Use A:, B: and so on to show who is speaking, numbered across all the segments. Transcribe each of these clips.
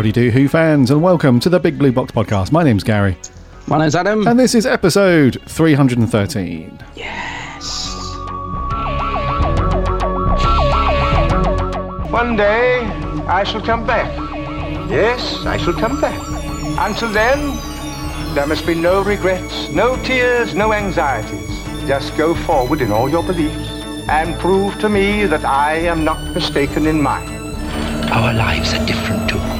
A: Howdy do, Who fans, and welcome to the Big Blue Box podcast. My name's Gary,
B: My name's Adam.
A: and this is episode 313.
B: yes.
C: One day I shall come back. Yes, I shall come back. Until then, there must be no regrets, no tears, no anxieties. Just go forward in all your beliefs and prove to me that I am not mistaken in mine.
D: Our lives are different to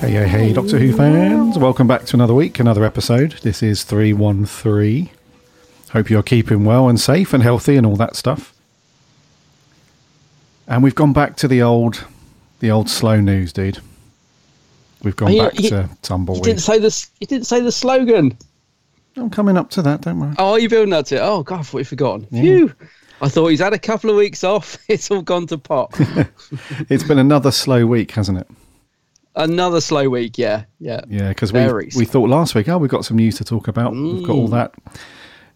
A: Hey, hey, hey, Doctor Who fans. Welcome back to another week, another episode. This is 313. Hope you're keeping well and safe and healthy and all that stuff. And we've gone back to the old, the old slow news, dude. We've gone
B: Oh, you-
A: back
B: you-
A: to
B: You
A: tumbleweed.
B: didn't say this. You didn't say the slogan.
A: I'm coming up to that, don't worry.
B: Oh, you building up to it? Oh God, I thought you'd forgotten.
A: Yeah.
B: Phew. I thought he's had a couple of weeks off. It's all gone to pot.
A: It's been another slow week, hasn't it?
B: Another slow week. Yeah, yeah.
A: Yeah, because we we thought last week, oh, we've got some news to talk about. We've got all
B: Mm.
A: that.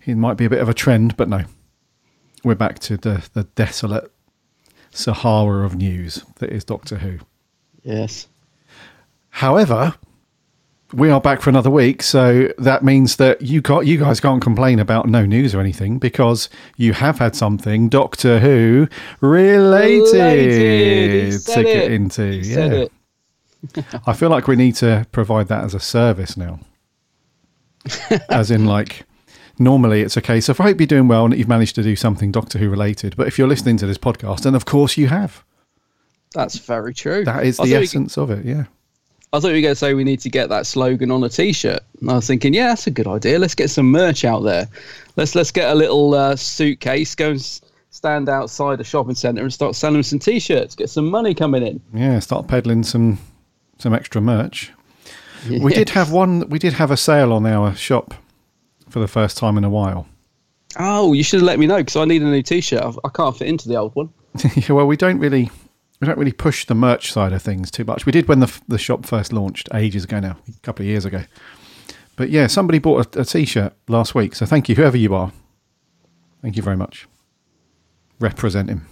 A: It might be a bit of a trend, but no, we're back to the the desolate Sahara of news that is Doctor Who.
B: Yes.
A: However, we are back for another week, so that means that you got you guys can't complain about no news or anything because you have had something Doctor Who related,
B: Related.
A: To get
B: it.
A: into.
B: He
A: yeah. I feel like we need to provide that as a service now. as in, like, normally it's a case of I hope you're doing well and that you've managed to do something Doctor Who related. But if you're listening to this podcast, and of course you have,
B: That's very true.
A: that is
B: I
A: the essence of it. Yeah.
B: I thought you were going to say we need to get that slogan on a T-shirt. And I was thinking, yeah, that's a good idea. Let's get some merch out there. Let's let's get a little uh, suitcase, go and s- stand outside a shopping centre and start selling some T-shirts. Get some money coming in.
A: Yeah, start peddling some some extra merch. We did have one. We did have a sale on our shop for the first time in a while.
B: Oh, you should have let me know because I need a new T-shirt. I, I can't fit into the old one.
A: Yeah, well, we don't really we don't really push the merch side of things too much. We did when the the shop first launched ages ago now, a couple of years ago. But yeah, somebody bought a, a t-shirt last week, so thank you, whoever you are. Thank you very much. Represent him.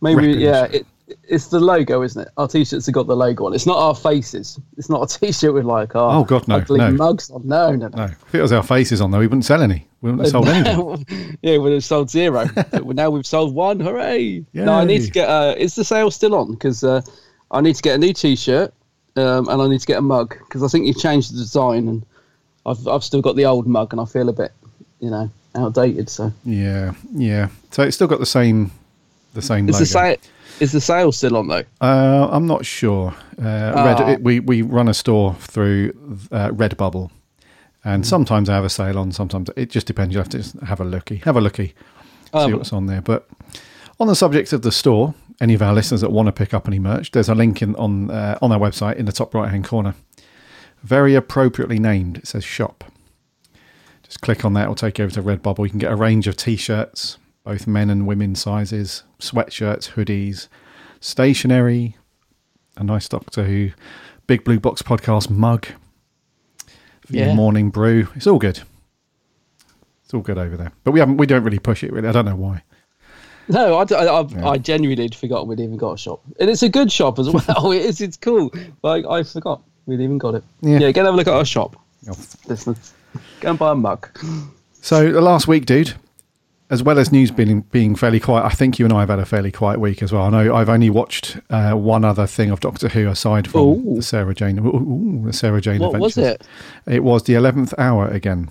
B: Maybe, yeah. It, it's the logo, isn't it? Our T-shirts have got the logo on. It's not our faces. It's not a T-shirt with like our
A: Oh, God, no,
B: ugly
A: no.
B: mugs on. No, no, no.
A: No, if it was our faces on though, we wouldn't sell any. We wouldn't have sold any.
B: yeah, we'd have sold zero. but now we've sold one. Hooray! No, I need to get. Uh, is the sale still on? Because uh, I need to get a new T-shirt um, and I need to get a mug because I think you've changed the design and I've I've still got the old mug and I feel a bit, you know, outdated. So
A: Yeah, yeah. So it's still got the same the same
B: is
A: logo.
B: the sale is the sale still on though?
A: Uh, I'm not sure. Uh,
B: Ah.
A: Red, it, we we run a store through uh, Redbubble, and sometimes I have a sale on. Sometimes it just depends. You have to have a looky, have a looky,
B: Oh,
A: see what's on there. But on the subject of the store, any of our listeners that want to pick up any merch, there's a link in on uh, on our website in the top right hand corner. Very appropriately named. It says shop. Just click on that, it'll take you over to Redbubble. You can get a range of t shirts, both men and women sizes, sweatshirts, hoodies, stationery, a nice Doctor Who Big Blue Box podcast mug for your
B: Yeah.
A: morning brew. It's all good. It's all good over there. But we haven't we don't really push it really. I don't know why.
B: No, I, I, I, I genuinely had forgotten we'd even got a shop, and it's a good shop as well. Oh, it is, it's cool. Like I forgot we'd even got it.
A: Yeah.
B: Yeah, go and have a look at our shop. Oh. Listen, go and buy a mug.
A: So the last week, dude, as well as news being being fairly quiet, I think you and I have had a fairly quiet week as well. I know I've only watched uh, one other thing of Doctor Who aside from
B: Ooh.
A: the Sarah Jane, ooh, the Sarah Jane
B: What was it?
A: It was the eleventh hour again.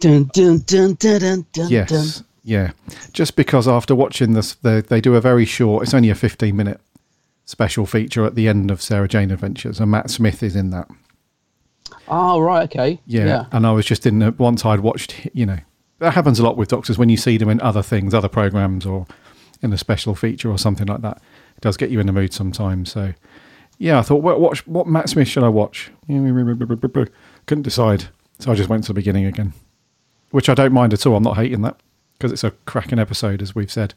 B: Dun, dun, dun, dun, dun, dun,
A: Yes,
B: dun.
A: yeah. Just because after watching this, they, they do a very short. It's only a fifteen minute special feature at the end of Sarah Jane Adventures, and Matt Smith is in that.
B: Oh right, okay.
A: Yeah,
B: yeah.
A: and I was just in the once I'd watched, you know, that happens a lot with doctors when you see them in other things, other programs, or in a special feature or something like that. It does get you in the mood sometimes. So, yeah, I thought, what, watch what Matt Smith should I watch? Couldn't decide, so I just went to the beginning again, which I don't mind at all. I'm not hating that because it's a cracking episode, as we've said.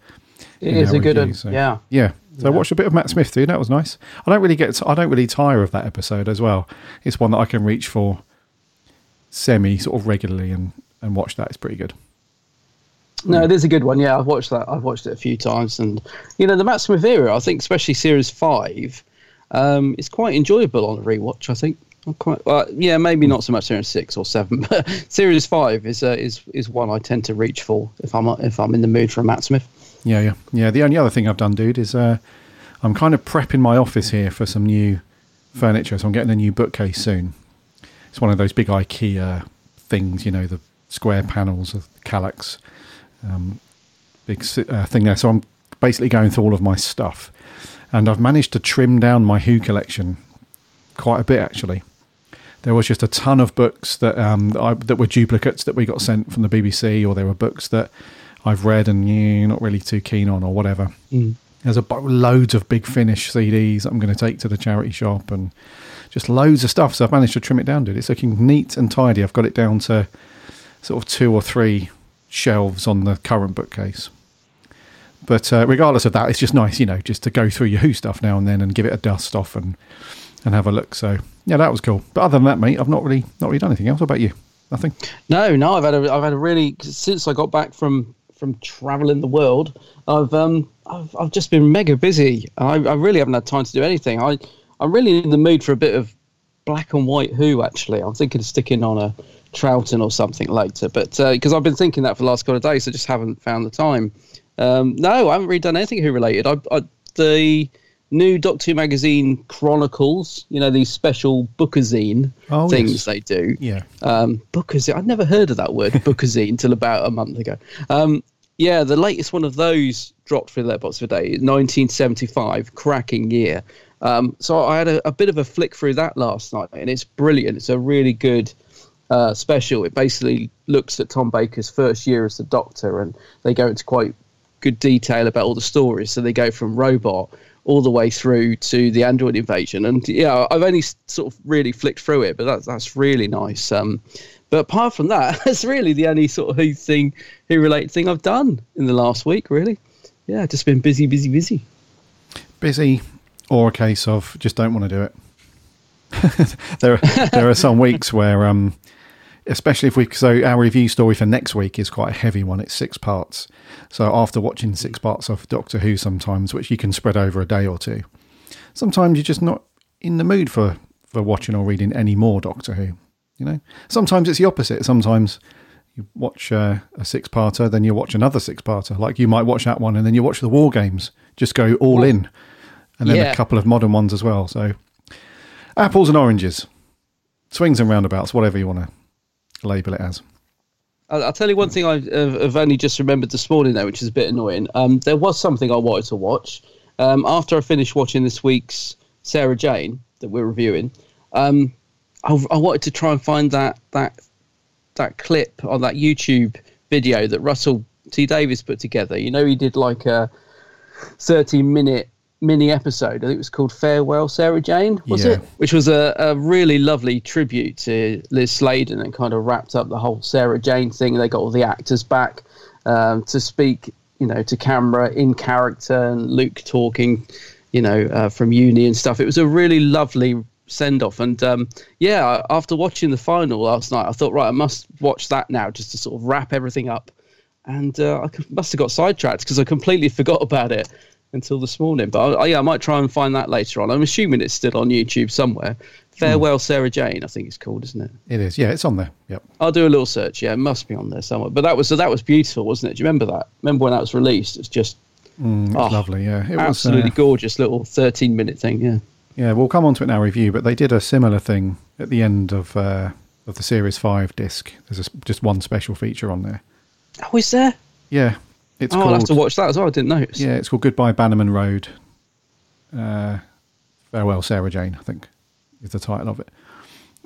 B: It is a good one,
A: so-
B: yeah.
A: yeah. So I watched a bit of Matt Smith too. That was nice. I don't really get. I don't really tire of that episode as well. It's one that I can reach for semi sort of regularly and and watch that. It's pretty good.
B: No, it is a good one. Yeah, I've watched that. I've watched it a few times, and you know the Matt Smith era. I think, especially series five, um, is quite enjoyable on a rewatch. I think. I'm quite, well, yeah, maybe not so much series six or seven, but series five is uh, is is one I tend to reach for if I'm if I'm in the mood for a Matt Smith.
A: Yeah, yeah, yeah. The only other thing I've done, dude, is uh, I'm kind of prepping my office here for some new furniture. So I'm getting a new bookcase soon. It's one of those big IKEA things, you know, the square panels of Kallax, um, big uh, thing there. So I'm basically going through all of my stuff, and I've managed to trim down my Who collection quite a bit actually. There was just a ton of books that um, I, that were duplicates that we got sent from the BBC, or there were books that I've read and yeah, not really too keen on, or whatever.
B: Mm.
A: There's a bu- loads of Big Finish CDs I'm going to take to the charity shop, and just loads of stuff. So I've managed to trim it down, dude. It's looking neat and tidy. I've got it down to sort of two or three shelves on the current bookcase. But uh, regardless of that, it's just nice, you know, just to go through your Who stuff now and then and give it a dust off and and have a look. So yeah, that was cool. But other than that, mate, I've not really not really done anything else. What about you? Nothing.
B: No, no, I've had a I've had a really since I got back from from traveling the world. I've um I've I've just been mega busy. I, I really haven't had time to do anything. I I'm really in the mood for a bit of black and white Who. Actually, I'm thinking of sticking on a Troughton or something later. But because I've been thinking that for the last couple of days, I just haven't found the time. Um, no, I haven't really done anything Who related. I, I the new Doctor Who magazine Chronicles. You know these special bookazine
A: Oh,
B: things
A: yes.
B: they do
A: Yeah.
B: um, bookazine. I'd never heard of that word, bookazine, until about a month ago. Um, yeah, the latest one of those dropped for the box today, 1975, cracking year. Um, so I had a, a bit of a flick through that last night, and it's brilliant. It's a really good uh, special. It basically looks at Tom Baker's first year as the Doctor, and they go into quite good detail about all the stories. So they go from Robot all the way through to the Android invasion. And yeah, I've only sort of really flicked through it, but that's that's really nice. Um, but apart from that, that's really the only sort of thing, who related thing I've done in the last week. Really, yeah, just been busy, busy, busy.
A: busy or a case of just don't want to do it. there, are, there are some weeks where, um, especially if we, so our review story for next week is quite a heavy one. It's six parts. So after watching six parts of Doctor Who, sometimes which you can spread over a day or two, sometimes you're just not in the mood for for watching or reading any more Doctor Who. You know, sometimes it's the opposite. Sometimes you watch uh, a six parter, then you watch another six parter. Like you might watch that one, and then you watch the War Games. Just go all in, and then
B: Yeah.
A: a couple of modern ones as well. So apples and oranges, swings and roundabouts, whatever you want to label it as.
B: I'll, tell you one thing I've, only just remembered this morning, though, which is a bit annoying. Um, there was something I wanted to watch. Um, after I finished watching this week's Sarah Jane that we're reviewing, um, I, I wanted to try and find that that that clip on that YouTube video that Russell T Davies put together. You know, he did like a 30 minute mini episode. I think it was called Farewell Sarah Jane, was
A: Yeah.
B: it? Which was a, a really lovely tribute to Liz Sladen and kind of wrapped up the whole Sarah Jane thing. They got all the actors back um, to speak, you know, to camera in character and Luke talking, you know, uh, from uni and stuff. It was a really lovely send off. And um, yeah, after watching the final last night, I thought, right, I must watch that now just to sort of wrap everything up. And uh, I must have got sidetracked because I completely forgot about it until this morning. But I, yeah, I might try and find that later on. I'm assuming it's still on YouTube somewhere. Farewell, Sarah Jane, I think it's called, isn't it?
A: It is. Yeah, it's on there. Yep.
B: I'll do a little search. Yeah, it must be on there somewhere. But that was so that was beautiful, wasn't it? Do you remember that? Remember when that was released? It's just
A: Mm, it's
B: Oh,
A: lovely. Yeah, it was.
B: absolutely
A: uh,
B: gorgeous little 13 minute thing. Yeah.
A: Yeah, we'll come on to it in our review, but they did a similar thing at the end of uh, of the Series Five disc. There's a just one special feature on there.
B: Oh, is there?
A: Yeah, it's
B: oh,
A: called.
B: I'll have to watch that as well. I didn't notice.
A: Yeah, it's called Goodbye Bannerman Road. Uh, Farewell Sarah Jane, I think, is the title of it.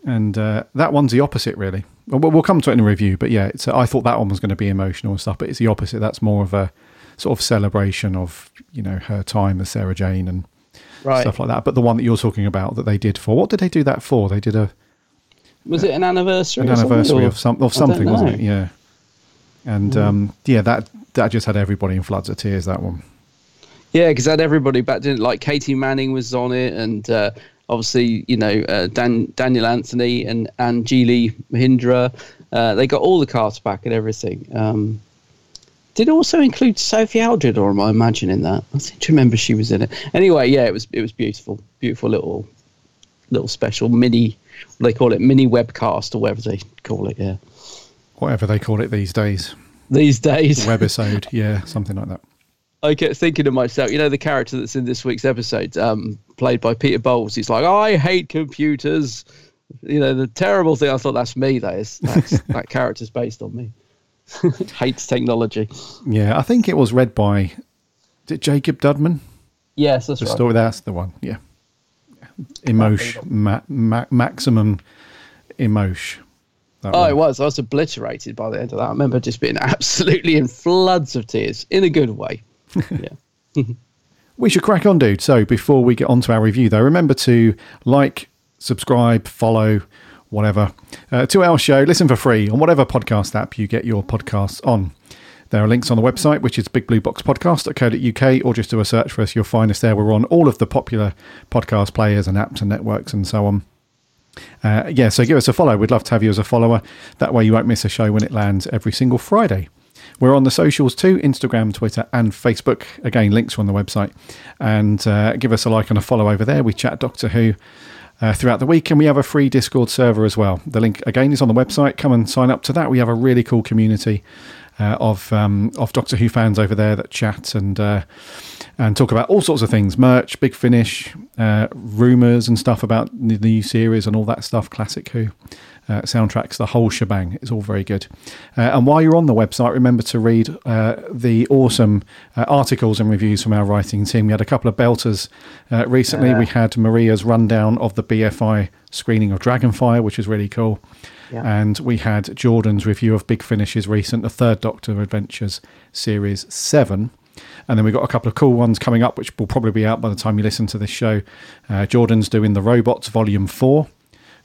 A: And uh, that one's the opposite, really. Well, we'll- come to it in a review, but yeah, it's, I thought that one was going to be emotional and stuff, but it's the opposite. That's more of a sort of celebration of you know her time as Sarah Jane and
B: Right.
A: stuff like that. But the one that you're talking about that they did for what did they do that for? They did a
B: Was it an anniversary?
A: an
B: something,
A: anniversary
B: or-
A: of some of something, wasn't it? Yeah. And
B: Mm.
A: um, yeah, that that just had everybody in floods of tears. That one.
B: Yeah, because had everybody back didn't like Katy Manning was on it, and uh, obviously you know uh, Dan, Daniel Anthony and and Anjli Mohindra. Uh, they got all the cast back and everything. Um, did also include Sophie Aldred, or am I imagining that? I seem to remember she was in it. Anyway, yeah, it was it was beautiful, beautiful little little special mini. They call it mini webcast or whatever they call it. Yeah,
A: Whatever they call it these days.
B: these days.
A: Webisode, yeah, something like that.
B: I kept thinking to myself, you know, the character that's in this week's episode, um, played by Peter Bowles, he's like, I hate computers. You know, the terrible thing. I thought that's me. That is that's, that character's based on me. Hates technology.
A: Yeah, I think it was read by Jacob Dudman.
B: Yes, that's
A: the
B: right.
A: story. That's the one. Yeah, emotion, ma- ma- maximum emotion.
B: Oh,
A: one.
B: it was. I was obliterated by the end of that. I remember just being absolutely in floods of tears in a good way. Yeah.
A: We should crack on, dude. So before we get on to our review, though, remember to like, subscribe, follow, whatever, uh, to our show. Listen for free on whatever podcast app you get your podcasts on. There are links on the website, which is bigblueboxpodcast.co.uk, or just do a search for us. You'll find us there. We're on all of the popular podcast players and apps and networks and so on. Uh, yeah, so give us a follow. We'd love to have you as a follower. That way you won't miss a show when it lands every single Friday. We're on the socials too Instagram, Twitter, and Facebook. Again, links are on the website. And uh, give us a like and a follow over there. We chat Doctor Who uh, throughout the week, and we have a free Discord server as well. The link again is on the website. Come and sign up to that. We have a really cool community uh, of um, of Doctor Who fans over there that chat and uh, and talk about all sorts of things: merch, Big Finish, uh, rumors and stuff about the new series and all that stuff. Classic Who. Uh, soundtracks, the whole shebang. It's all very good. Uh, and while you're on the website, remember to read uh, the awesome uh, articles and reviews from our writing team. We had a couple of belters uh, recently. We had Maria's rundown of the BFI screening of Dragonfire, which is really cool. And we had Jordan's review of Big Finish's recent The Third Doctor Adventures Series 7. And then we've got a couple of cool ones coming up, which will probably be out by the time you listen to this show. Uh, Jordan's doing The Robots Volume 4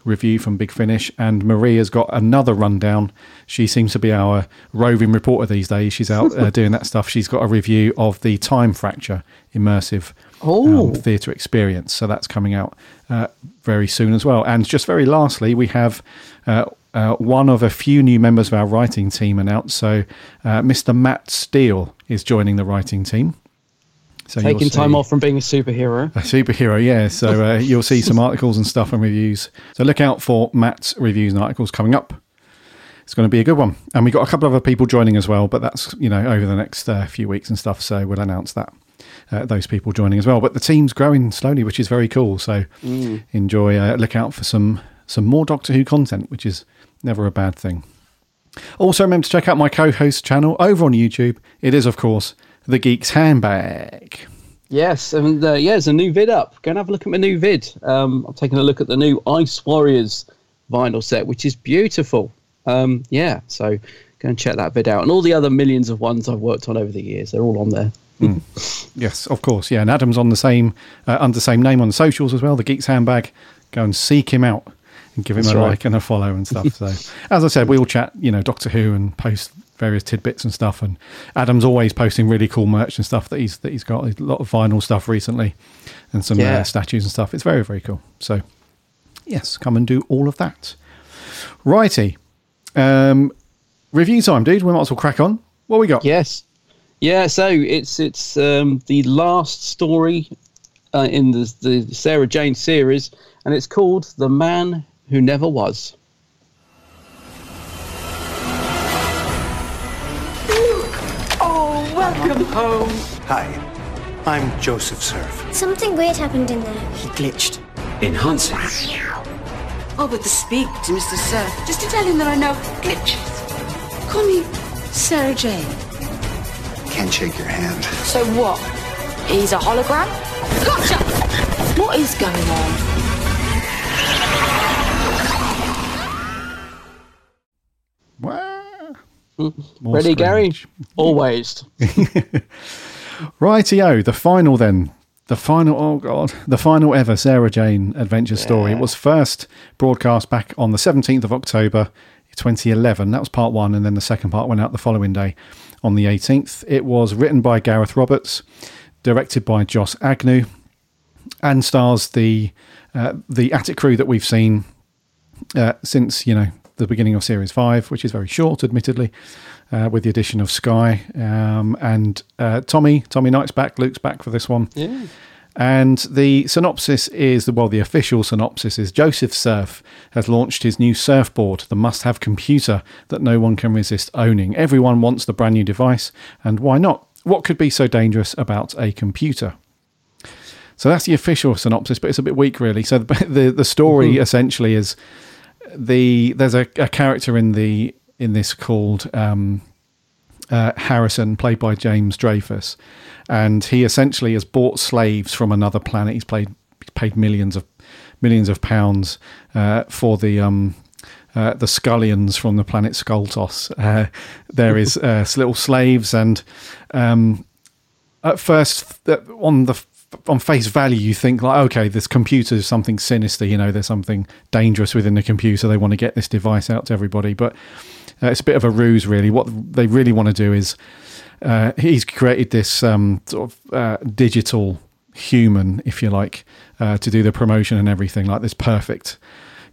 A: review from Big Finish, and Maria's got another rundown. She seems to be our roving reporter these days. She's out uh, doing that stuff. She's got a review of the Time Fracture immersive
B: Oh.
A: um, theatre experience. So that's coming out uh, very soon as well. And just very lastly, we have. Uh, uh, one of a few new members of our writing team announced. So, uh, Mr. Matt Steele is joining the writing team. So
B: Taking time off from being a superhero.
A: a superhero, yeah. So uh, you'll see some articles and stuff and reviews. So look out for Matt's reviews and articles coming up. It's going to be a good one, and we've got a couple of other people joining as well. But that's you know over the next uh, few weeks and stuff. So we'll announce that uh, those people joining as well. But the team's growing slowly, which is very cool. So
B: Mm.
A: enjoy. Uh, look out for some some more Doctor Who content, which is never a bad thing. Also, remember to check out my co-host channel over on YouTube. It is, of course, the Geek's Handbag.
B: Yes, and uh, yeah, there's a new vid up. Go and have a look at my new vid. Um, I'm taking a look at the new Ice Warriors vinyl set, which is beautiful. Um, yeah, so go and check that vid out, and all the other millions of ones I've worked on over the years. They're all on there.
A: Yes, of course. Yeah, and Adam's on the same uh, under the same name on the socials as well. The Geeks Handbag. Go and seek him out and give him
B: That's
A: a
B: right.
A: like and a follow and stuff. So, as I said, we all chat, you know, Doctor Who and post various tidbits and stuff. And Adam's always posting really cool merch and stuff that he's that he's got a lot of vinyl stuff recently and some
B: Yeah.
A: uh, statues and stuff. It's very very cool. So, yes, come and do all of that. Righty, um, review time, dude. We might as well crack on. What we got?
B: Yes. Yeah, so it's it's um, the last story uh, in the, the Sarah Jane series, and it's called The Man Who Never Was.
E: Welcome home.
F: Hi, I'm Joseph Serf.
G: Something weird happened in there.
F: He glitched.
E: Enhancing. Oh, but to speak to Mr. Serf, just to tell him that I know glitches. Call me Sarah Jane.
F: Can't shake your hand.
G: So what? He's a hologram?
E: Gotcha! What is going on? More
B: Ready, Gary? Always.
A: Rightio, the final then. The final, oh God, the final ever Sarah Jane adventure story. It was first broadcast back on the 17th of October 2011. That was part one, and then the second part went out the following day on the 18th. It was written by Gareth Roberts, directed by Joss Agnew, and stars the uh, the attic crew that we've seen uh, since you know the beginning of series five, which is very short, admittedly, uh, with the addition of Sky um, and uh, Tommy. Tommy Knight's back, Luke's back for this one.
B: Yeah.
A: And the synopsis is well, the official synopsis is Joseph Serf has launched his new SerfBoard, the must have computer that no one can resist owning. Everyone wants the brand new device, and why not? What could be so dangerous about a computer? So that's the official synopsis, but it's a bit weak, really. So the the, the story essentially is the there's a, a character in the in this called um, uh, Harrison, played by James Dreyfus, and he essentially has bought slaves from another planet. He's played he's paid millions of millions of pounds uh, for the um, uh, the Skullions from the planet Skullos. Uh, there is uh, little slaves, and um, at first, th- on the on face value, you think like, okay, this computer is something sinister. You know, there's something dangerous within the computer. They want to get this device out to everybody, but uh, it's a bit of a ruse, really. What they really want to do is uh, he's created this um, sort of uh, digital human, if you like, uh, to do the promotion and everything, like this perfect,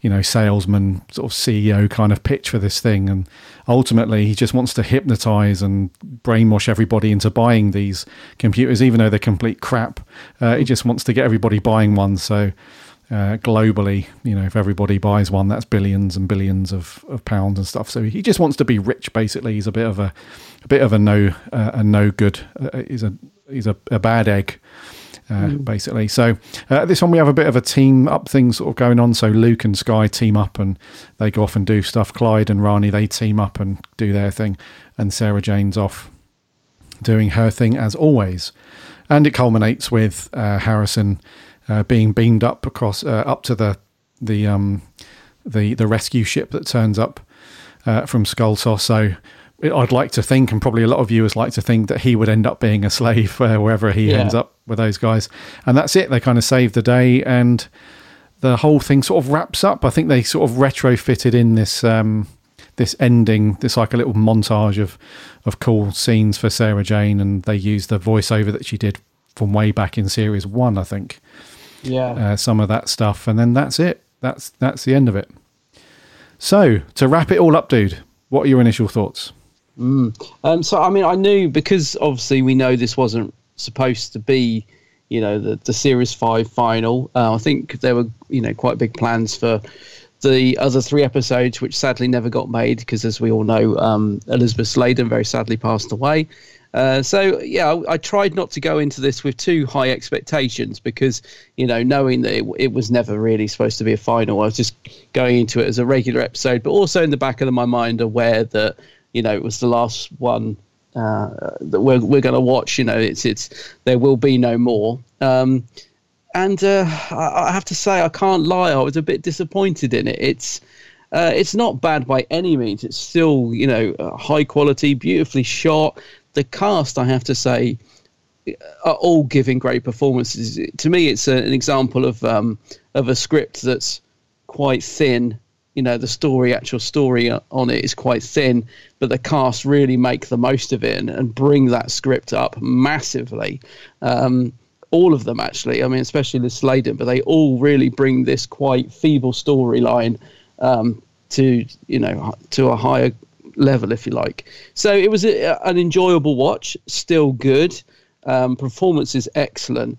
A: you know, salesman sort of CEO kind of pitch for this thing. And ultimately, he just wants to hypnotize and brainwash everybody into buying these computers, even though they're complete crap. Uh, he just wants to get everybody buying one. So uh, globally, you know, if everybody buys one, that's billions and billions of, of pounds and stuff. So he just wants to be rich. Basically, he's a bit of a, a bit of a no, uh, a no good. Uh, he's a he's a, a bad egg. Uh, Basically, so uh, this one we have a bit of a team up thing sort of going on. So Luke and Sky team up and they go off and do stuff. Clyde and Rani they team up and do their thing, and Sarah Jane's off doing her thing as always. And it culminates with uh, Harrison uh, being beamed up across uh, up to the the um, the the rescue ship that turns up uh, from Skullos. So I'd like to think, and probably a lot of viewers like to think, that he would end up being a slave uh, wherever he
B: Yeah.
A: ends up with those guys. And that's it. They kind of save the day, and the whole thing sort of wraps up. I think they sort of retrofitted in this um, this ending, this like a little montage of of cool scenes for Sarah Jane, and they used the voiceover that she did from way back in series one, I think.
B: Yeah.
A: Uh, some of that stuff, and then that's it. That's that's the end of it. So to wrap it all up, dude, what are your initial thoughts?
B: Mm. Um, so, I mean, I knew because obviously we know this wasn't supposed to be, you know, the, the Series 5 final. Uh, I think there were, you know, quite big plans for the other three episodes, which sadly never got made because, as we all know, um, Elizabeth Sladen very sadly passed away. Uh, so yeah, I, I tried not to go into this with too high expectations because you know, knowing that it, it was never really supposed to be a final, I was just going into it as a regular episode, but also in the back of my mind aware that you know it was the last one uh, that we're we're going to watch. You know, it's it's there will be no more. Um, and uh, I, I have to say, I can't lie, I was a bit disappointed in it. It's uh, it's not bad by any means. It's still, you know, high quality, beautifully shot. The cast, I have to say, are all giving great performances. To me, it's a, an example of um, of a script that's quite thin. You know, the story, actual story on it is quite thin, but the cast really make the most of it and, and bring that script up massively. Um, all of them, actually. I mean, especially Liz Sladen, but they all really bring this quite feeble storyline um, to you know to a higher level, if you like. So it was a, an enjoyable watch, still good. Um, performance is excellent.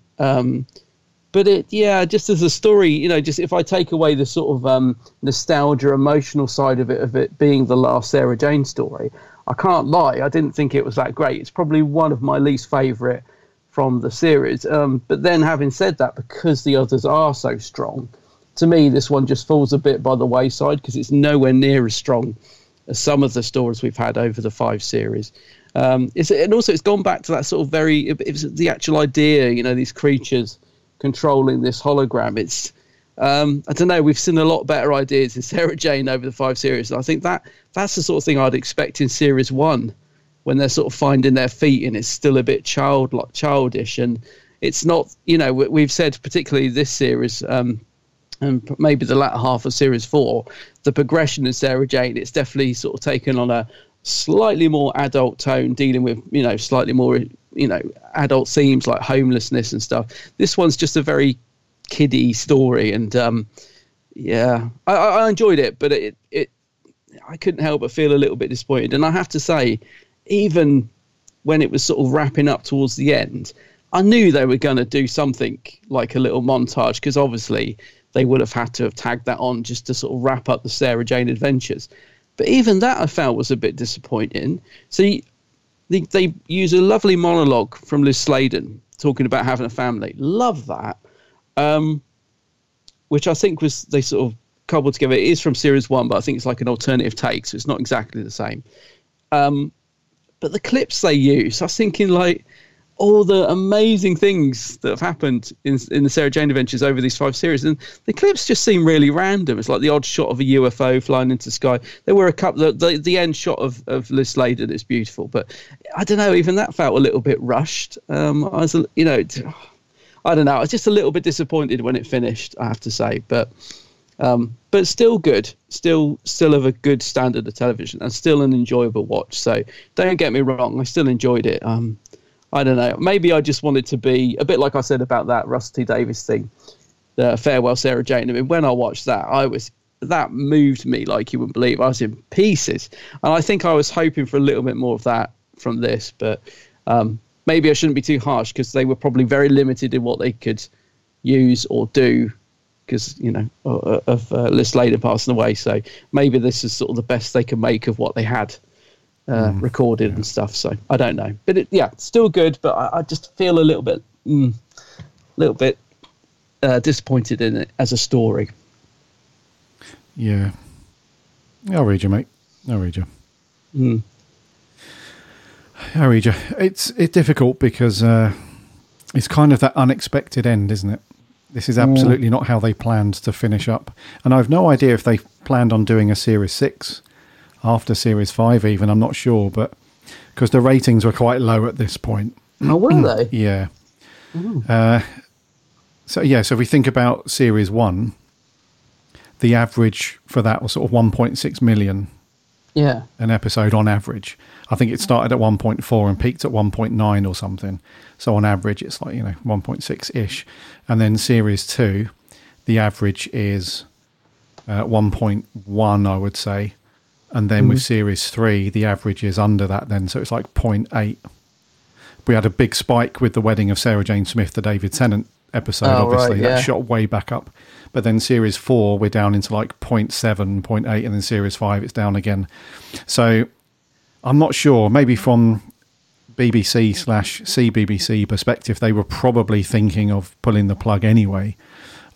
B: But it, yeah, just as a story, you know, just if I take away the sort of um, nostalgia, emotional side of it, of it being the last Sarah Jane story, I can't lie, I didn't think it was that great. It's probably one of my least favourite from the series. Um, but then, having said that, because the others are so strong, to me, this one just falls a bit by the wayside because it's nowhere near as strong as some of the stories we've had over the five series. Um, and also, it's gone back to that sort of very, it's the actual idea, you know, these creatures controlling this hologram. It's, um, I don't know, we've seen a lot better ideas in Sarah Jane over the five series. And I think that that's the sort of thing I'd expect in series one when they're sort of finding their feet and it's still a bit child childish and it's not you know we've said particularly this series um, and maybe the latter half of series four the progression in sarah jane it's definitely sort of taken on a slightly more adult tone dealing with you know slightly more you know adult themes like homelessness and stuff this one's just a very kiddie story and um, yeah I, I enjoyed it but it it I couldn't help but feel a little bit disappointed and I have to say even when it was sort of wrapping up towards the end, I knew they were going to do something like a little montage because obviously they would have had to have tagged that on just to sort of wrap up the Sarah Jane adventures. But even that I felt was a bit disappointing. So they, they use a lovely monologue from Liz Sladen talking about having a family. Love that. Um, which I think was they sort of cobbled together. It is from series one, but I think it's like an alternative take, so it's not exactly the same. Um, but the clips they use, I was thinking like all the amazing things that have happened in in the Sarah Jane adventures over these five series, and the clips just seem really random. It's like the odd shot of a UFO flying into the sky. There were a couple. The the, the end shot of of Liz Sladen is beautiful, but I don't know. Even that felt a little bit rushed. Um, I was, you know, I don't know. I was just a little bit disappointed when it finished. I have to say, but um, but still good, still still of a good standard of television, and still an enjoyable watch. So don't get me wrong, I still enjoyed it. Um, I don't know, maybe I just wanted to be a bit like I said about that Rusty Davies thing, the farewell Sarah Jane. I mean, when I watched that, I was that moved me like you wouldn't believe. I was in pieces, and I think I was hoping for a little bit more of that from this, but um, maybe I shouldn't be too harsh because they were probably very limited in what they could use or do because you know of uh, Liz Sladen passing away. So maybe this is sort of the best they can make of what they had uh, mm, recorded yeah. and stuff. So I don't know, but it, yeah, still good. But I, I just feel a little bit, mm, little bit uh, disappointed in it as a story.
A: Yeah, I'll read you, mate. I'll read you.
B: Mm.
A: I'll read you. It's it's difficult because uh, it's kind of that unexpected end, isn't it? This is absolutely mm. not how they planned to finish up. And I've no idea if they planned on doing a Series 6 after Series 5, even. I'm not sure, but because the ratings were quite low at this point.
B: Oh, were they?
A: yeah. Mm. Uh, so, yeah, so if we think about Series 1, the average for that was sort of 1.6 million
B: yeah.
A: an episode on average. I think it started at 1.4 and peaked at 1.9 or something. So on average, it's like, you know, 1.6 ish. And then series two, the average is uh, 1.1, I would say. And then mm-hmm. with series three, the average is under that then. So it's like 0.8. We had a big spike with the wedding of Sarah Jane Smith, the David Tennant episode, oh, obviously. Right, yeah. That shot way back up. But then series four, we're down into like 0.7, 0.8. And then series five, it's down again. So I'm not sure. Maybe from BBC slash CBBC perspective, they were probably thinking of pulling the plug anyway.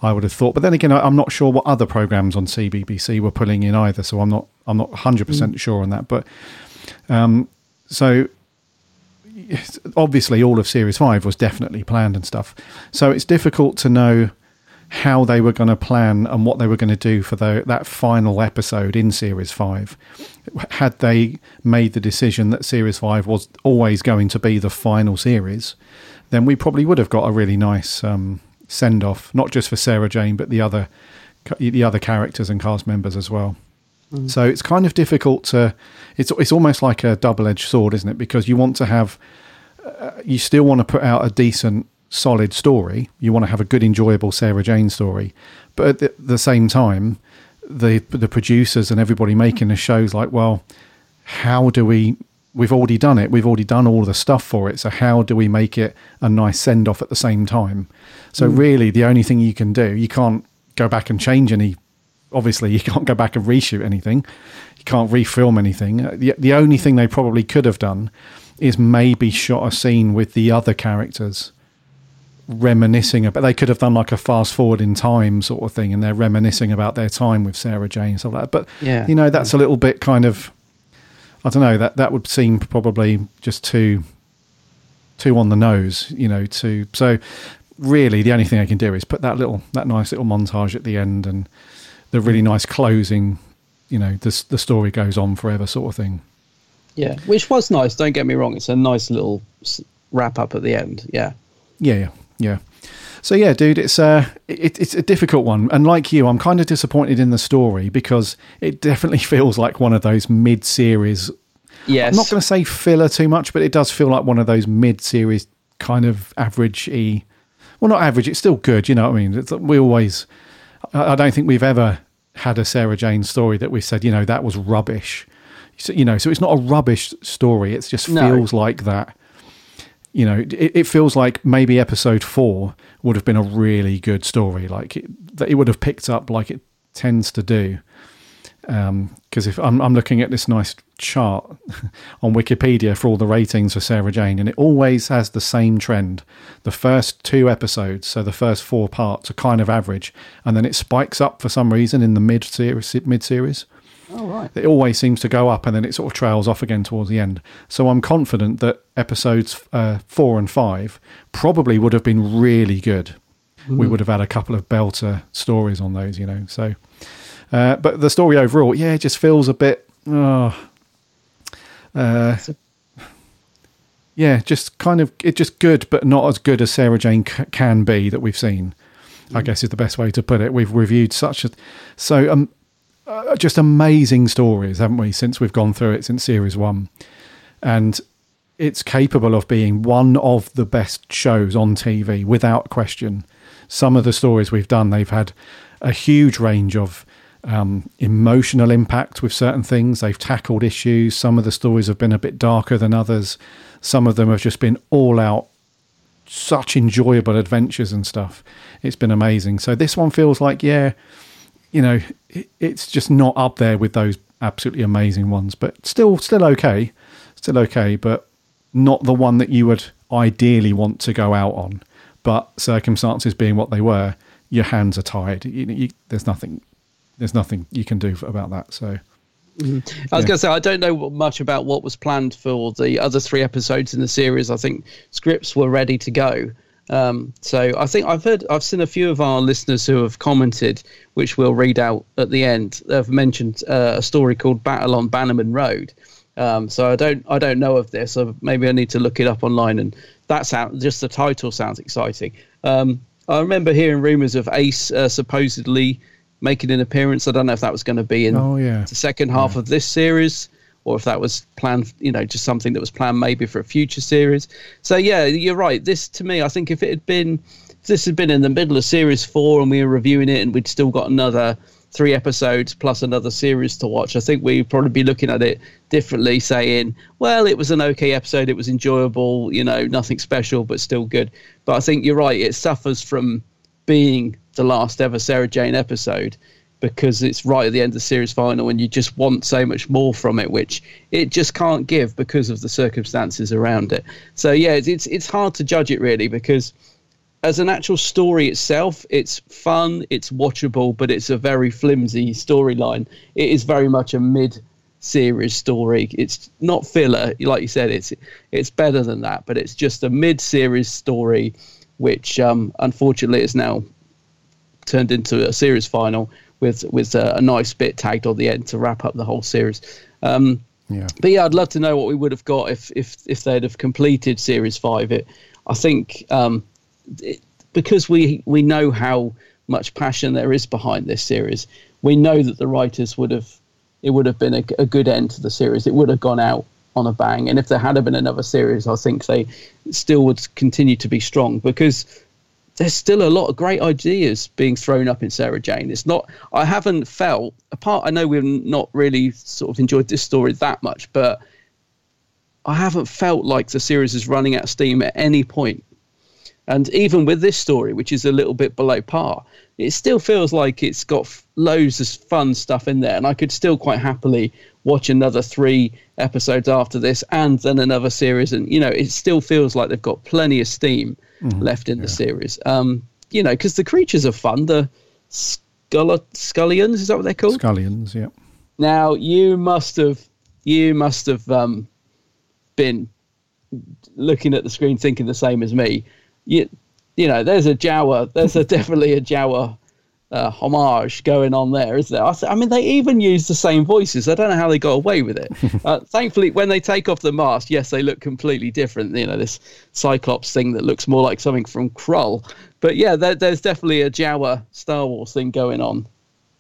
A: I would have thought, but then again, I'm not sure what other programs on CBBC were pulling in either. So I'm not I'm not 100 percent mm. sure on that. But um, so obviously, all of Series Five was definitely planned and stuff. So it's difficult to know how they were going to plan and what they were going to do for the, that final episode in Series 5. Had they made the decision that Series 5 was always going to be the final series, then we probably would have got a really nice um, send off, not just for Sarah Jane, but the other the other characters and cast members as well. Mm. So it's kind of difficult to. It's it's almost like a double edged sword, isn't it? Because you want to have, uh, you still want to put out a decent, solid story. You want to have a good, enjoyable Sarah Jane story, but at the, the same time, the the producers and everybody making the shows like, well, how do we? We've already done it. We've already done all the stuff for it. So how do we make it a nice send off at the same time? So mm. really, the only thing you can do, you can't go back and change any. Obviously, you can't go back and reshoot anything. You can't refilm anything. Uh, the the only thing they probably could have done is maybe shot a scene with the other characters reminiscing about they could have done like a fast forward in time sort of thing and they're reminiscing about their time with Sarah Jane and stuff like that. But
B: yeah.
A: you know, that's a little bit kind of I don't know, that that would seem probably just too too on the nose, you know, to so really the only thing I can do is put that little that nice little montage at the end and the really mm. nice closing. You know, the the story goes on forever, sort of thing.
B: Yeah, which was nice. Don't get me wrong; it's a nice little wrap up at the end. Yeah,
A: yeah, yeah, yeah. So yeah, dude, it's uh, a it, it's a difficult one, and like you, I'm kind of disappointed in the story because it definitely feels like one of those mid-series.
B: Yes,
A: I'm not going to say filler too much, but it does feel like one of those mid-series kind of average-y well, not average. It's still good. You know what I mean? It's, uh, we always. I don't think we've ever had a Sarah Jane story that we said, you know, that was rubbish. So, you know, so it's not a rubbish story. It just feels no. like that. You know, it, it, feels like maybe episode four would have been a really good story. Like it, it would have picked up like it tends to do because um, if I'm, I'm, looking at this nice chart on Wikipedia for all the ratings for Sarah Jane, and it always has the same trend. The first two episodes, so the first four parts, are kind of average, and then it spikes up for some reason in the mid series. Mid series,
B: oh right,
A: it always seems to go up, and then it sort of trails off again towards the end. So I'm confident that episodes uh, four and five probably would have been really good. Mm. We would have had a couple of belter stories on those, you know. So uh, but the story overall, yeah, it just feels a bit. Oh, uh, yeah, just kind of it just good, but not as good as Sarah Jane c- can be that we've seen. Mm. I guess is the best way to put it. We've reviewed such a so um, uh, just amazing stories, haven't we? Since we've gone through it since series one, and it's capable of being one of the best shows on TV without question. Some of the stories we've done, they've had a huge range of um, emotional impact with certain things. They've tackled issues. Some of the stories have been a bit darker than others. Some of them have just been all out, such enjoyable adventures and stuff. It's been amazing. So this one feels like, yeah, you know, it's just not up there with those absolutely amazing ones, but still, still okay, still okay, but not the one that you would ideally want to go out on. But circumstances being what they were, your hands are tied. You, you, there's nothing there's nothing you can do about that. So.
B: Mm-hmm. I was yeah. going to say I don't know much about what was planned for the other three episodes in the series. I think scripts were ready to go. Um, so I think I've heard I've seen a few of our listeners who have commented, which we'll read out at the end. They've mentioned uh, a story called Battle on Bannerman Road. Um, so I don't I don't know of this. So maybe I need to look it up online. And that sound just the title sounds exciting. Um, I remember hearing rumours of Ace uh, supposedly making an appearance. I don't know if that was going to be in
A: oh, yeah.
B: the second half
A: yeah.
B: of this series or if that was planned, you know, just something that was planned maybe for a future series. So yeah, you're right. This to me, I think if it had been, if this had been in the middle of series four and we were reviewing it and we'd still got another three episodes plus another series to watch, I think we'd probably be looking at it differently, saying, well, it was an okay episode, it was enjoyable, you know, nothing special, but still good. But I think you're right. It suffers from being the last ever Sarah Jane episode because it's right at the end of the series final and you just want so much more from it which it just can't give because of the circumstances around it. So yeah it's it's hard to judge it really because as an actual story itself it's fun it's watchable but it's a very flimsy storyline. It is very much a mid series story. It's not filler like you said it's it's better than that but it's just a mid series story which um, unfortunately is now turned into a series final with with a, a nice bit tagged on the end to wrap up the whole series. Um,
A: Yeah.
B: but yeah, I'd love to know what we would have got if if if they'd have completed series five. It, I think, um, it, because we we know how much passion there is behind this series, we know that the writers would have it would have been a, a good end to the series. It would have gone out on a bang, and if there had been another series, I think they still would continue to be strong because there's still a lot of great ideas being thrown up in Sarah Jane. It's not, I haven't felt, apart, I know we've not really sort of enjoyed this story that much, but I haven't felt like the series is running out of steam at any point. And even with this story, which is a little bit below par, it still feels like it's got loads of fun stuff in there. And I could still quite happily watch another three episodes after this and then another series. And, you know, it still feels like they've got plenty of steam
A: Mhm,
B: left in the series. Um, you know, because the creatures are fun. The Scull- Scullions, is that what they're called?
A: Scullions, yeah.
B: Now you must have you must have um, been looking at the screen thinking the same as me. You you know, there's a Jawa, there's a definitely a Jawa uh, homage going on there, is there? I, I mean, they even use the same voices. I don't know how they got away with it. uh, thankfully, when they take off the mask, yes, they look completely different. You know, this Cyclops thing that looks more like something from Krull. But yeah, there, there's definitely a Jawa Star Wars thing going on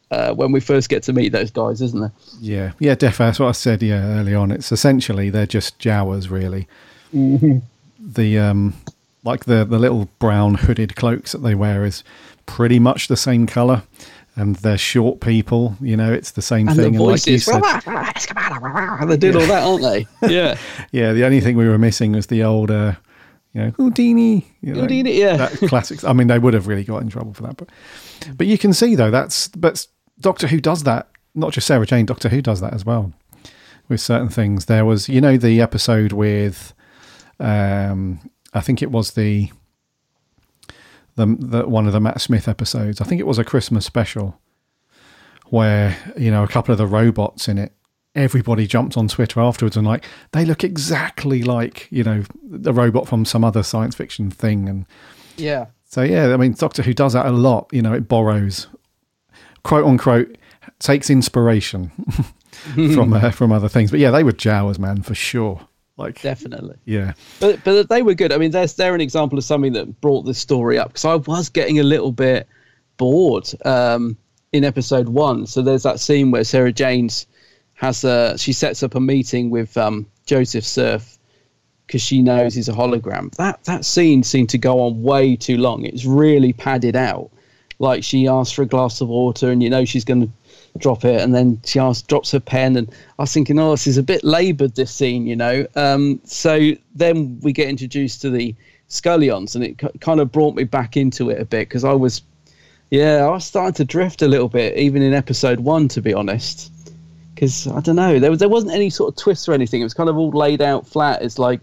B: uh, when we first get to meet those guys, isn't there?
A: Yeah, yeah, definitely. That's what I said. Yeah, early on, it's essentially they're just Jawas, really.
B: Mm-hmm.
A: The um, like the the little brown hooded cloaks that they wear is pretty much the same color, and they're short people. You know, it's the same
B: And
A: thing.
B: the
A: and like
B: voices,
A: said,
B: they did all that, aren't they? Yeah.
A: yeah, the only thing we were missing was the old, uh, you know, Utinni. You know,
B: Utinni, yeah.
A: that classics. I mean, they would have really got in trouble for that, but but you can see though that's but Doctor Who does that. Not just Sarah Jane. Doctor Who does that as well with certain things. There was, you know, the episode with, um, I think it was the the, the one of the Matt Smith episodes. I think it was a Christmas special where you know a couple of the robots in it everybody jumped on twitter afterwards and like they look exactly like you know the robot from some other science fiction thing and
B: Yeah.
A: so yeah i mean doctor who does that a lot you know it borrows quote unquote takes inspiration from uh, from other things but yeah they were jawas man for sure like
B: definitely
A: yeah
B: But but they were good. I mean, they're they're an example of something that brought this story up because I was getting a little bit bored um, in episode one. So there's that scene where Sarah Jane's has a she sets up a meeting with um, Joseph Serf because she knows he's a hologram. That that scene seemed to go on way too long. It's really padded out. Like she asks for a glass of water, and you know she's going to drop it, and then she drops her pen, and I was thinking, oh, this is a bit laboured. This scene, you know. Um, so then we get introduced to the Scullions, and it k- kind of brought me back into it a bit because I was, yeah, I was starting to drift a little bit, even in episode one, to be honest. Because I don't know, there there wasn't any sort of twist or anything. It was kind of all laid out flat. It's like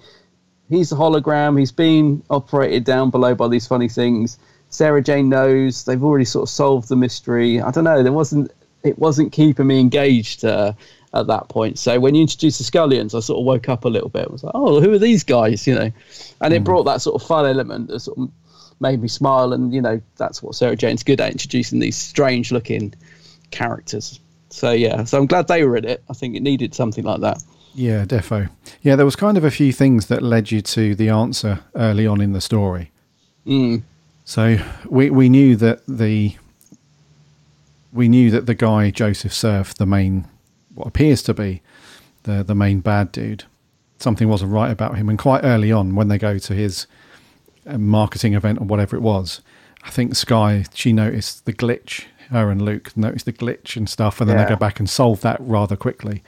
B: he's a hologram. He's being operated down below by these funny things. Sarah Jane knows. They've already sort of solved the mystery. I don't know. There wasn't. It wasn't keeping me engaged uh, at that point. So when you introduced the Scullions, I sort of woke up a little bit. I was like, oh, who are these guys? You know, and it brought that sort of fun element that sort of made me smile. And you know, that's what Sarah Jane's good at introducing these strange-looking characters. So yeah, so I'm glad they were in it. I think it needed something like that.
A: Yeah, defo. Yeah, there was kind of a few things that led you to the answer early on in the story.
B: Mm.
A: So we we knew that the we knew that the guy Joseph Serf, the main what appears to be the the main bad dude, something wasn't right about him. And quite early on, when they go to his uh, marketing event or whatever it was, I think Sky she noticed the glitch. Her and Luke noticed the glitch and stuff, and then
B: Yeah.
A: they go back and solve that rather quickly.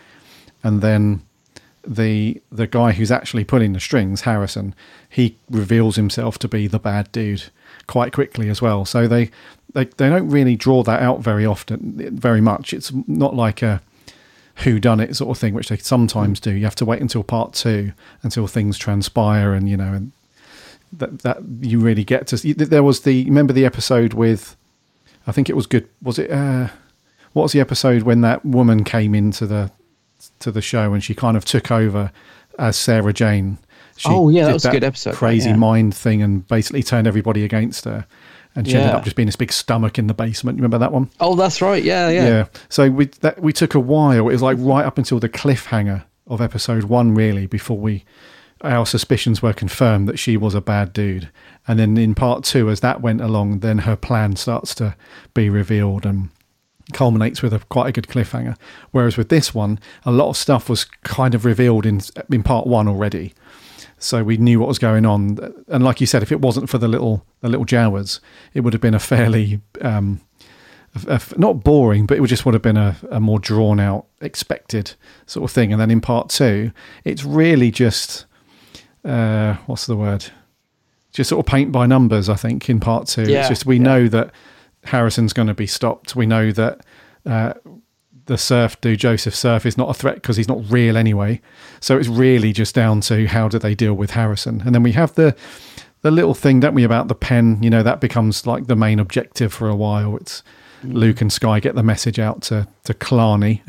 A: And then the the guy who's actually pulling the strings, Harrison, he reveals himself to be the bad dude quite quickly as well. So they they they don't really draw that out very often, very much. It's not like a who done it sort of thing, which they sometimes do. You have to wait until part two until things transpire, and you know, and that that you really get to. There was the remember the episode with, I think it was good. Was it? Uh, what was the episode when that woman came into the to the show and she kind of took over as Sarah Jane? She
B: Oh, yeah, that was a good episode,
A: Crazy
B: yeah.
A: mind thing and basically turned everybody against her. And she ended up just being this big stomach in the basement. You remember that one?
B: Oh, that's right. Yeah, yeah.
A: So we that we took a while. It was like right up until the cliffhanger of episode one, really, before we our suspicions were confirmed that she was a bad dude. And then in part two, as that went along, then her plan starts to be revealed and culminates with a quite a good cliffhanger. Whereas with this one, a lot of stuff was kind of revealed in in part one already. So we knew what was going on, and like you said, if it wasn't for the little the little Jawas, it would have been a fairly um, a- a- not boring, but it would just would have been a, a more drawn out, expected sort of thing. And then in part two, it's really just uh, what's the word? Just sort of paint by numbers. I think in part two,
B: Yeah,
A: it's just we know that Harrison's going to be stopped. We know that uh, the Serf do Joseph Serf, is not a threat because he's not real anyway. So it's really just down to how do they deal with Harrison. And then we have the the little thing, don't we, about the pen? You know, that becomes like the main objective for a while. It's Luke and Sky get the message out to to Clarny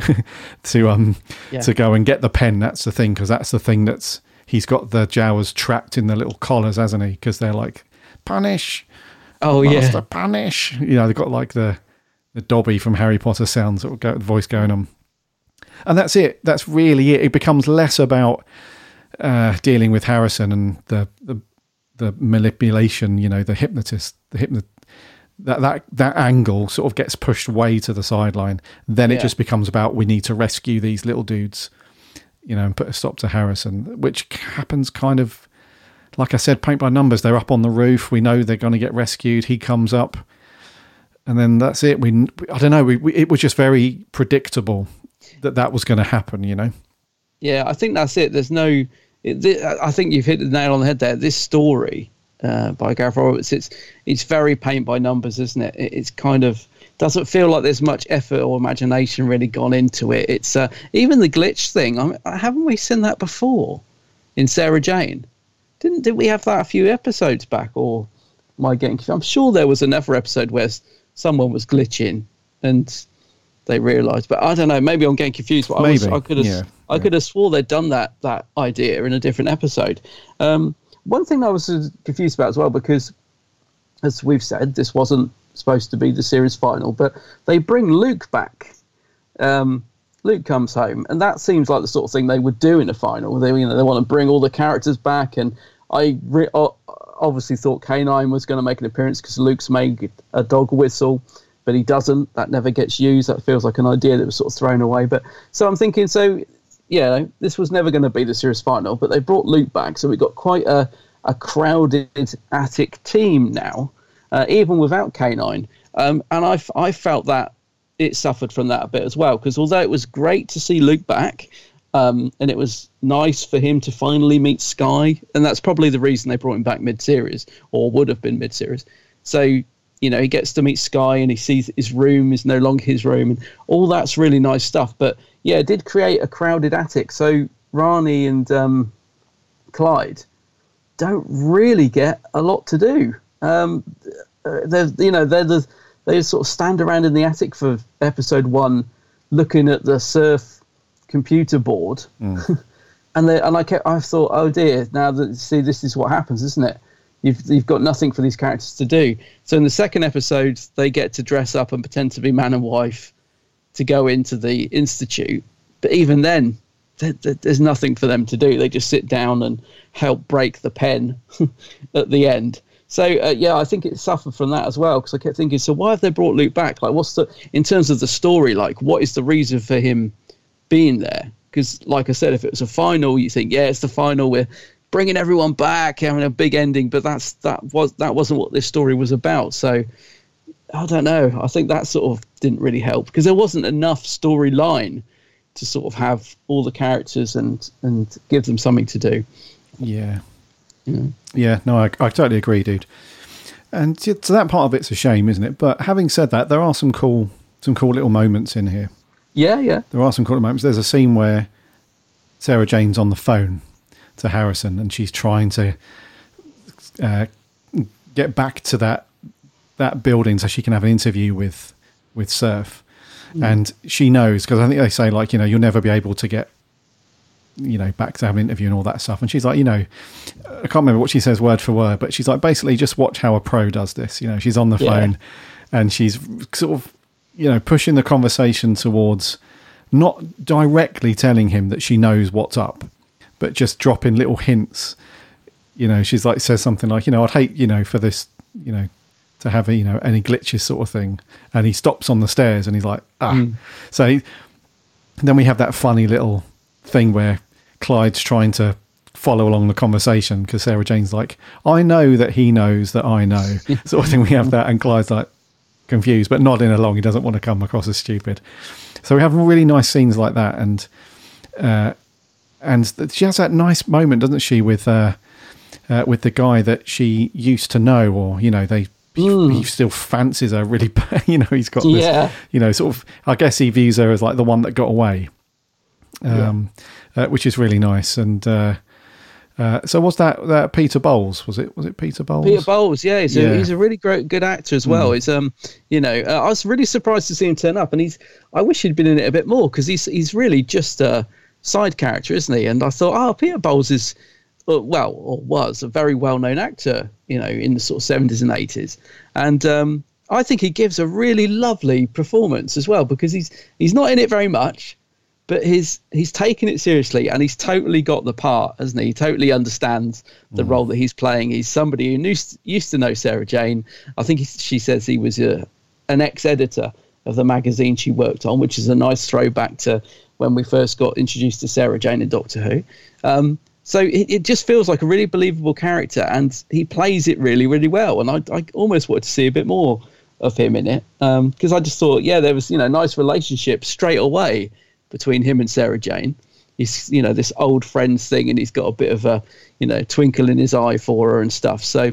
A: to um
B: Yeah.
A: to go and get the pen. That's the thing because that's the thing that's he's got the Jawas trapped in the little collars, hasn't he? Because they're like punish.
B: Oh, yeah.
A: Master punish. You know, they've got like the the Dobby from Harry Potter sounds sort of go, voice going on. And that's it. That's really it. It becomes less about uh, dealing with Harrison and the, the the manipulation. You know, the hypnotist, the hypno that that that angle sort of gets pushed way to the sideline. Then it
B: Yeah.
A: just becomes about we need to rescue these little dudes. You know, and put a stop to Harrison, which happens kind of like I said, paint by numbers. They're up on the roof. We know they're going to get rescued. He comes up, and then that's it. We, I don't know. We, we, it was just very predictable that that was going to happen. You know.
B: Yeah, I think that's it. There's no. It, thi- I think you've hit the nail on the head there. This story uh, by Gareth Roberts, it's it's very paint by numbers, isn't it? it? It's kind of doesn't feel like there's much effort or imagination really gone into it. It's uh, even the glitch thing. I mean, haven't we seen that before in Sarah Jane? Didn't did we have that a few episodes back? Or my getting? I'm sure there was another episode where someone was glitching and they realised. But I don't know. Maybe I'm getting confused. But I, was, I could have.
A: yeah,
B: I could have swore they'd done that that idea in a different episode. Um, one thing I was uh, confused about as well because, as we've said, this wasn't supposed to be the series final, but they bring Luke back. Um, Luke comes home, and that seems like the sort of thing they would do in a final. They, you know, they want to bring all the characters back, and I re- o- obviously thought K9 was going to make an appearance because Luke's made a dog whistle, but he doesn't. That never gets used. That feels like an idea that was sort of thrown away. But so I'm thinking, so yeah, this was never going to be the series final, but they brought Luke back, so we got quite a, a crowded attic team now, uh, even without K9. Um, and I, I felt that it suffered from that a bit as well, because although it was great to see Luke back, um, and it was nice for him to finally meet Sky, and that's probably the reason they brought him back mid-series, or would have been mid-series. So you know he gets to meet Sky, and he sees his room is no longer his room, and all that's really nice stuff. But yeah, it did create a crowded attic. So Rani and um, Clyde don't really get a lot to do. Um, uh, they're you know they're the they sort of stand around in the attic for episode one, looking at the Serf computer board, and they and I kept I thought oh dear now that see this is what happens isn't it? You've you've got nothing for these characters to do. So in the second episode they get to dress up and pretend to be man and wife to go into the institute. But even then there, there- there's nothing for them to do. They just sit down and help break the pen at the end. So uh, yeah, I think it suffered from that as well because I kept thinking, so why have they brought Luke back? Like, what's the in terms of the story? Like, what is the reason for him being there? Because, like I said, if it was a final, you think, yeah, it's the final. We're bringing everyone back, having a big ending, but that's that was that wasn't what this story was about. So I don't know. I think that sort of didn't really help because there wasn't enough storyline to sort of have all the characters and and give them something to do.
A: Yeah.
B: Yeah.
A: Yeah, no, I, I totally agree, dude. And so so that part of it's a shame, isn't it? But having said that, there are some cool, some cool little moments in here.
B: Yeah, yeah.
A: There are some cool moments. There's a scene where Sarah Jane's on the phone to Harrison, and she's trying to uh, get back to that that building so she can have an interview with with Serf.
B: Mm.
A: And she knows because I think they say like you know you'll never be able to get you know, back to have an interview and all that stuff. And she's like, you know, I can't remember what she says word for word, but she's like, basically, just watch how a pro does this. You know, she's on the
B: Yeah.
A: phone and she's sort of, you know, pushing the conversation towards not directly telling him that she knows what's up, but just dropping little hints. You know, she's like, says something like, you know, I'd hate, you know, for this, you know, to have, you know, any glitches sort of thing. And he stops on the stairs and he's like, ah.
B: Mm.
A: So he, then we have that funny little thing where Clyde's trying to follow along the conversation because Sarah Jane's like, I know that he knows that I know, sort of thing. We have that, and Clyde's like confused, but nodding along. He doesn't want to come across as stupid. So we have really nice scenes like that, and uh, and she has that nice moment, doesn't she, with uh, uh, with the guy that she used to know, or you know, they. He, he still fancies her really, bad. you know. He's got this,
B: Yeah.
A: you know, sort of. I guess he views her as like the one that got away, um, uh, which is really nice. And uh, so, was that that Peter Bowles? Was it? Was it Peter Bowles?
B: Peter Bowles, yeah, he's,
A: Yeah.
B: A, he's a really great, good actor as well.
A: Mm.
B: He's, um, you know, uh, I was really surprised to see him turn up, and he's. I wish he'd been in it a bit more because he's he's really just a side character, isn't he? And I thought, oh, Peter Bowles is, uh, well, or was a very well known actor, you know, in the sort of seventies and eighties, and um, I think he gives a really lovely performance as well because he's he's not in it very much but he's he's taken it seriously and he's totally got the part, hasn't he? He totally understands the mm. role that he's playing. He's somebody who knew, used to know Sarah Jane. I think he, she says he was a, an ex-editor of the magazine she worked on, which is a nice throwback to when we first got introduced to Sarah Jane in Doctor Who. Um, so it, it just feels like a really believable character, and he plays it really, really well. And I, I almost wanted to see a bit more of him in it um, because I just thought, yeah, there was you know nice relationship straight away between him and Sarah Jane. He's you know this old friends thing, and he's got a bit of a you know twinkle in his eye for her and stuff. So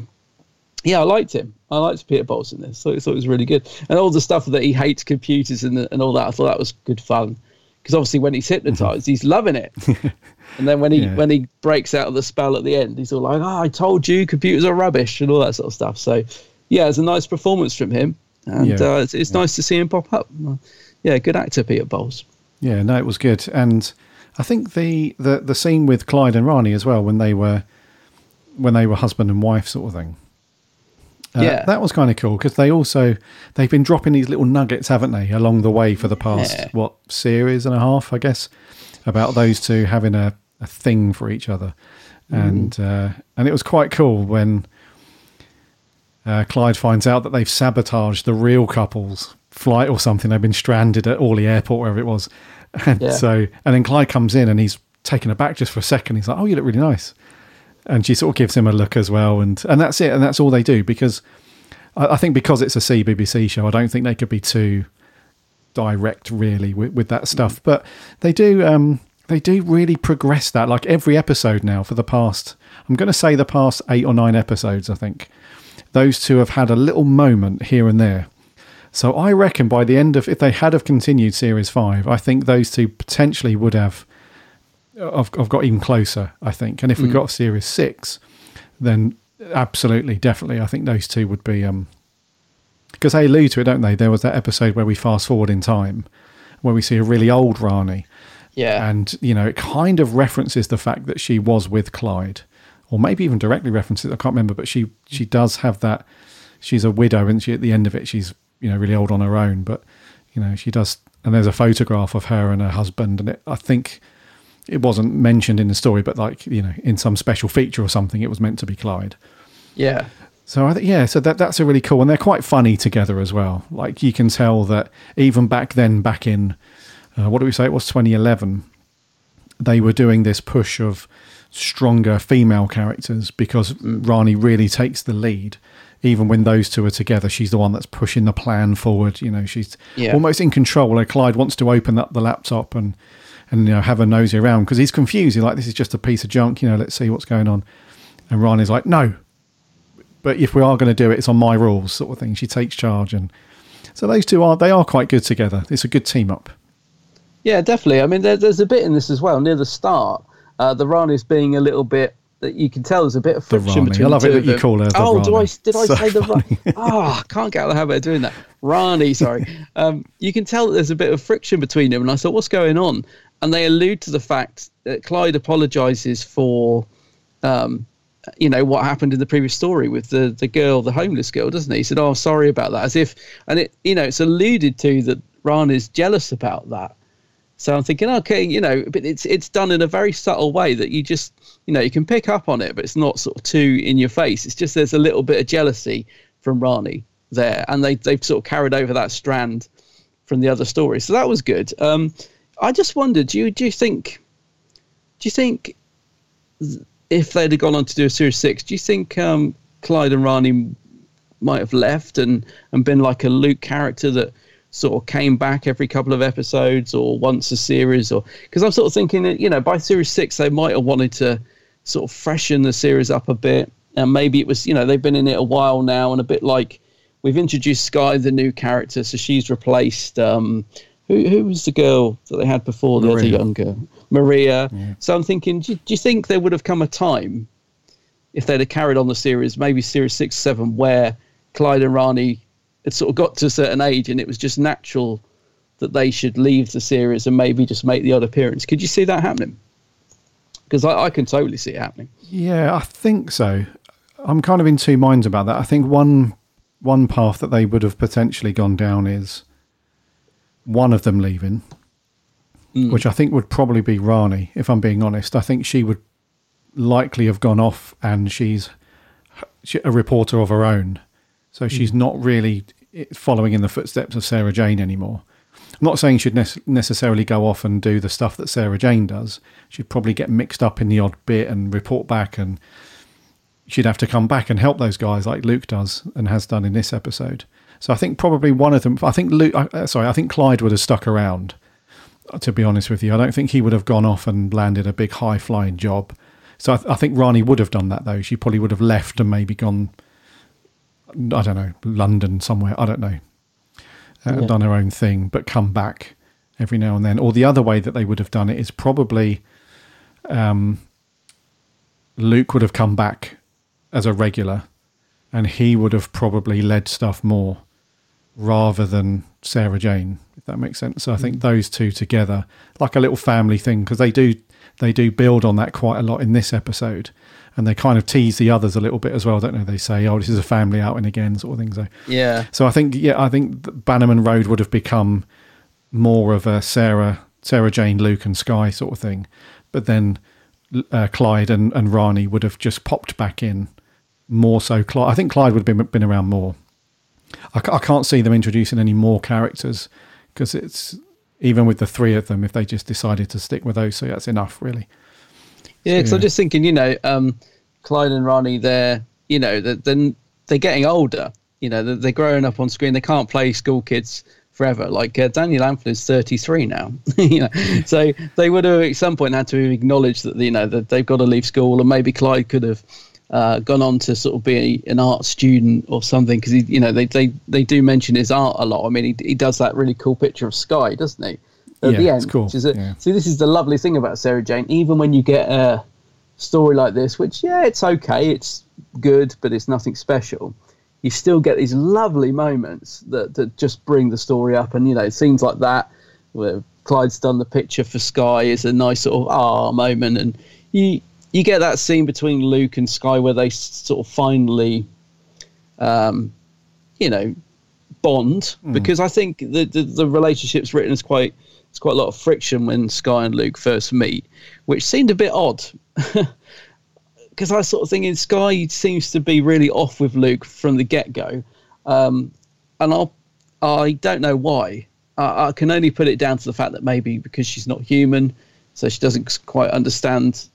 B: yeah, I liked him. I liked Peter Bowles in this. So I thought it was really good, and all the stuff that he hates computers and and all that. I thought that was good fun because obviously when he's hypnotized, he's loving it. And then when he
A: Yeah.
B: when he breaks out of the spell at the end, he's all like, "Oh, I told you, computers are rubbish," and all that sort of stuff. So, yeah, it's a nice performance from him, and
A: Yeah.
B: uh, it's, it's nice to see him pop up. Yeah, good actor, Peter Bowles.
A: Yeah, no, it was good, and I think the, the the scene with Clyde and Rani as well when they were when they were husband and wife sort of thing. Uh,
B: Yeah.
A: that was kind of cool because they also they've been dropping these little nuggets, haven't they, along the way for the past
B: Yeah.
A: what series and a half, I guess, about those two having a, a thing for each other, and uh, and it was quite cool when uh, Clyde finds out that they've sabotaged the real couple's flight or something. They've been stranded at Orly Airport, wherever it was. And
B: Yeah.
A: so, and then Clyde comes in and he's taken aback just for a second. He's like, "Oh, you look really nice," and she sort of gives him a look as well. And and that's it. And that's all they do because I, I think because it's a CBBC show, I don't think they could be too direct really with, with that stuff. But they do. Um, they do really progress that. Like every episode now for the past, I'm going to say the past eight or nine episodes. I think those two have had a little moment here and there. So I reckon by the end of, if they had have continued series five, I think those two potentially would have, have, have got even closer. I think, and if we
B: Mm.
A: got series six, then absolutely, definitely, I think those two would be. Um, because they allude to it, don't they? There was that episode where we fast forward in time, where we see a really old Rani,
B: Yeah.
A: and you know it kind of references the fact that she was with Clyde, or maybe even directly references. I can't remember, but she she does have that. She's a widow, and she at the end of it, she's you know really old on her own, but you know she does. And there's a photograph of her and her husband, and it, I think it wasn't mentioned in the story, but like you know in some special feature or something, it was meant to be Clyde.
B: Yeah.
A: So I think yeah, so that that's a really cool, and they're quite funny together as well. Like you can tell that even back then, back in uh, what do we say? It was 2011. They were doing this push of stronger female characters because Rani really takes the lead. Even when those two are together, she's the one that's pushing the plan forward. You know, she's
B: Yeah.
A: almost in control. Like Clyde wants to open up the laptop and and you know have a nosy around because he's confused. He's like, "This is just a piece of junk." You know, let's see what's going on. And Ryan is like, "No, but if we are going to do it, it's on my rules, sort of thing. She takes charge, and so those two are they are quite good together. It's a good team up.
B: Yeah, definitely. I mean, there, there's a bit in this as well near the start. Uh, the Rani's being a little bit that you can tell there's a bit of friction between
A: I love it that you call her
B: oh, do I did I
A: So
B: say the Rani? Oh, I can't get out of the habit of doing that. Rani, sorry. Um, you can tell that there's a bit of friction between them, and I thought, what's going on? and they allude to the fact that Clyde apologizes for, um, you know, what happened in the previous story with the the girl, the homeless girl, doesn't he? He said, "Oh, sorry about that," as if, and it, you know, it's alluded to that Rani's jealous about that. So I'm thinking, okay, you know, but it's it's done in a very subtle way that you just, you know, you can pick up on it, but it's not sort of too in your face. It's just there's a little bit of jealousy from Rani there, and they they've sort of carried over that strand from the other story. So that was good. Um, I just wondered, do you do you think, do you think, if they'd have gone on to do a series six, do you think um, Clyde and Rani might have left and and been like a Luke character that sort of came back every couple of episodes or once a series or because I'm sort of thinking that you know by series six they might have wanted to sort of freshen the series up a bit. And maybe it was you know they've been in it a while now and a bit like we've introduced Sky the new character so she's replaced um, who who was the girl that they had before the other
A: Maria.
B: young girl? Maria. So I'm thinking do, you- do you think there would have come a time if they'd have carried on the series, maybe series six, seven, where Clyde and Rani had sort of got to a certain age and it was just natural that they should leave the series and maybe just make the odd appearance. Could you see that happening? Because I, I can totally see it happening.
A: Yeah, I think so. I'm kind of in two minds about that. I think one one path that they would have potentially gone down is one of them leaving, hmm. which I think would probably be Rani. If I'm being honest, I think she would likely have gone off, and she's a reporter of her own, so she's not really following in the footsteps of Sarah Jane anymore. I'm not saying she'd nec- necessarily go off and do the stuff that Sarah Jane does. She'd probably get mixed up in the odd bit and report back, and she'd have to come back and help those guys like Luke does and has done in this episode. So I think probably one of them. I think Luke. Uh, sorry, I think Clyde would have stuck around. uh, To be honest with you, I don't think he would have gone off and landed a big high flying job. So I, th- I think Rani would have done that though. She probably would have left and maybe gone. I don't know, London somewhere. I don't know. Uh,
B: Yeah.
A: Done her own thing, but come back every now and then. Or the other way that they would have done it is probably um, Luke would have come back as a regular, and he would have probably led stuff more rather than Sarah Jane, if that makes sense. So I think those two together, like a little family thing, because they do they do build on that quite a lot in this episode, and they kind of tease the others a little bit as well, don't they? They say, "Oh, this is a family outing again," sort of thing. So
B: Yeah.
A: so I think yeah, I think Bannerman Road would have become more of a Sarah Sarah Jane, Luke, and Sky sort of thing, but then uh, Clyde and, and Rani would have just popped back in more so. Clyde, I think Clyde would have been, been around more. I, I can't see them introducing any more characters because it's even with the three of them if they just decided to stick with those. So that's enough, really.
B: Yeah, because
A: Yeah.
B: I'm just thinking, you know, um, Clyde and Rani, they're, you know, they're, they're, they're getting older. You know, they're, they're growing up on screen. They can't play school kids forever. Like uh, Daniel is 33 now. you know, so they would have at some point had to acknowledge that you know that they've got to leave school, or maybe Clyde could have. Uh, gone on to sort of be an art student or something because you know, they, they they do mention his art a lot. I mean, he, he does that really cool picture of Sky, doesn't he? At
A: Yeah,
B: the end,
A: cool.
B: which is a-
A: Yeah.
B: See, this is the lovely thing about Sarah Jane. Even when you get a story like this, which yeah, it's okay, it's good, but it's nothing special. You still get these lovely moments that, that just bring the story up, and you know, scenes like that where Clyde's done the picture for Sky is a nice sort of ah moment, and you you get that scene between Luke and Sky where they sort of finally, um, you know, bond because I think the, the the relationship's written as quite it's quite a lot of friction when Sky and Luke first meet, which seemed a bit odd. Because I was sort of thinking Sky seems to be really off with Luke from the get go, um, and I'll I don't know why. I, I can only put it down to the fact that maybe because she's not human, so she doesn't quite understand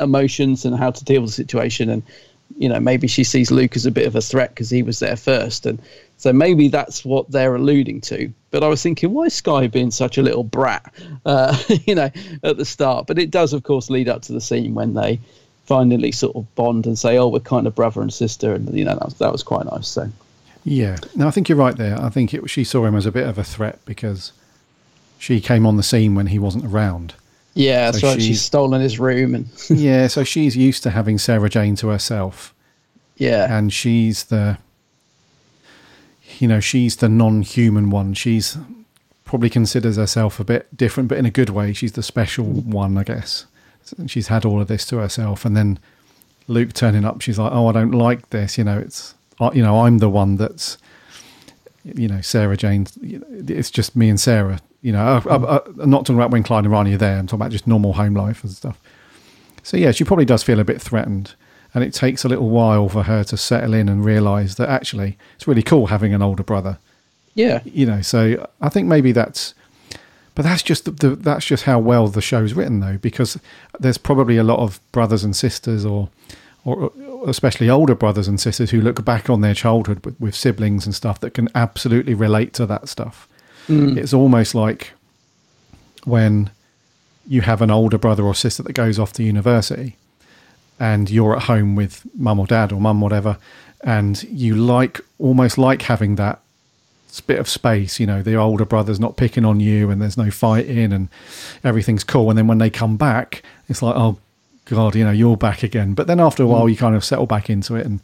B: emotions and how to deal with the situation, and you know maybe she sees Luke as a bit of a threat because he was there first, and so maybe that's what they're alluding to. But I was thinking, why is Sky being such a little brat, uh, you know, at the start? But it does, of course, lead up to the scene when they finally sort of bond and say, "Oh, we're kind of brother and sister," and you know that was, that was quite nice. So
A: Yeah, no, I think you're right there. I think it, she saw him as a bit of a threat because she came on the scene when he wasn't around.
B: yeah, that's
A: So
B: right. She's
A: she's-
B: stolen his room, and
A: yeah, so she's used to having Sarah Jane to herself.
B: Yeah.
A: And she's the you know, she's the non human one. She's probably considers herself a bit different, but in a good way. She's the special one, I guess. She's had all of this to herself, and then Luke turning up, she's like, "Oh, I don't like this." You know, it's you know, I'm the one that's you know Sarah Jane. It's just me and Sarah. You know, I, I, I'm not talking about when Clyde and Rani are there. I'm talking about just normal home life and stuff. So yeah, she probably does feel a bit threatened, and it takes a little while for her to settle in and realise that actually it's really cool having an older brother.
B: Yeah.
A: You know, so I think maybe that's, but that's just the, the that's just how well the show's written though, because there's probably a lot of brothers and sisters or or especially older brothers and sisters who look back on their childhood with, with siblings and stuff that can absolutely relate to that stuff.
B: Mm.
A: It's almost like when you have an older brother or sister that goes off to university and you're at home with mum or dad or mum whatever and you like almost like having that bit of space you know the older brother's not picking on you and there's no fighting and everything's cool. And then when they come back it's like oh god you know you're back again. But then after a while mm. you kind of settle back into it. And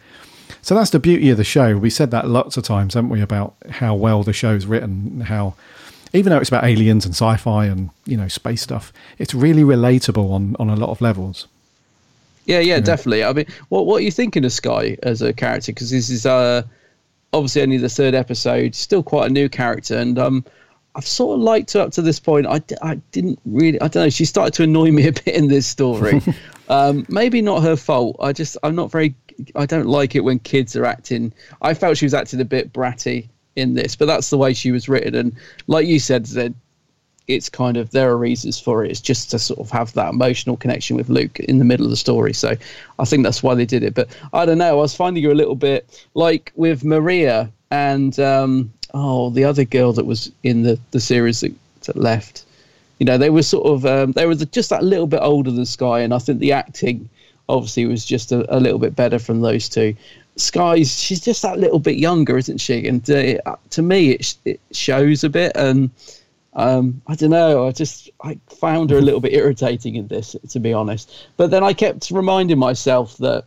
A: so that's the beauty of the show. We said that lots of times haven't we about how well the show's written and how even though it's about aliens and sci-fi and you know space stuff it's really relatable on on a lot of levels
B: Yeah, yeah, definitely. I mean, what what are you thinking of Sky as a character? Because this is uh, obviously only the third episode, still quite a new character, and um, I've sort of liked her up to this point. I, I didn't really, I don't know. She started to annoy me a bit in this story. um, maybe not her fault. I just, I'm not very, I don't like it when kids are acting. I felt she was acting a bit bratty in this, but that's the way she was written. And like you said, Zed, it's kind of there are reasons for it. It's just to sort of have that emotional connection with Luke in the middle of the story. So I think that's why they did it. But I don't know. I was finding her a little bit like with Maria and um, oh the other girl that was in the the series that, that left. You know, they were sort of um, they were just that little bit older than Sky, and I think the acting obviously was just a, a little bit better from those two. Sky's she's just that little bit younger, isn't she? And uh, to me, it, it shows a bit and um, I don't know. I just I found her a little bit irritating in this, to be honest. But then I kept reminding myself that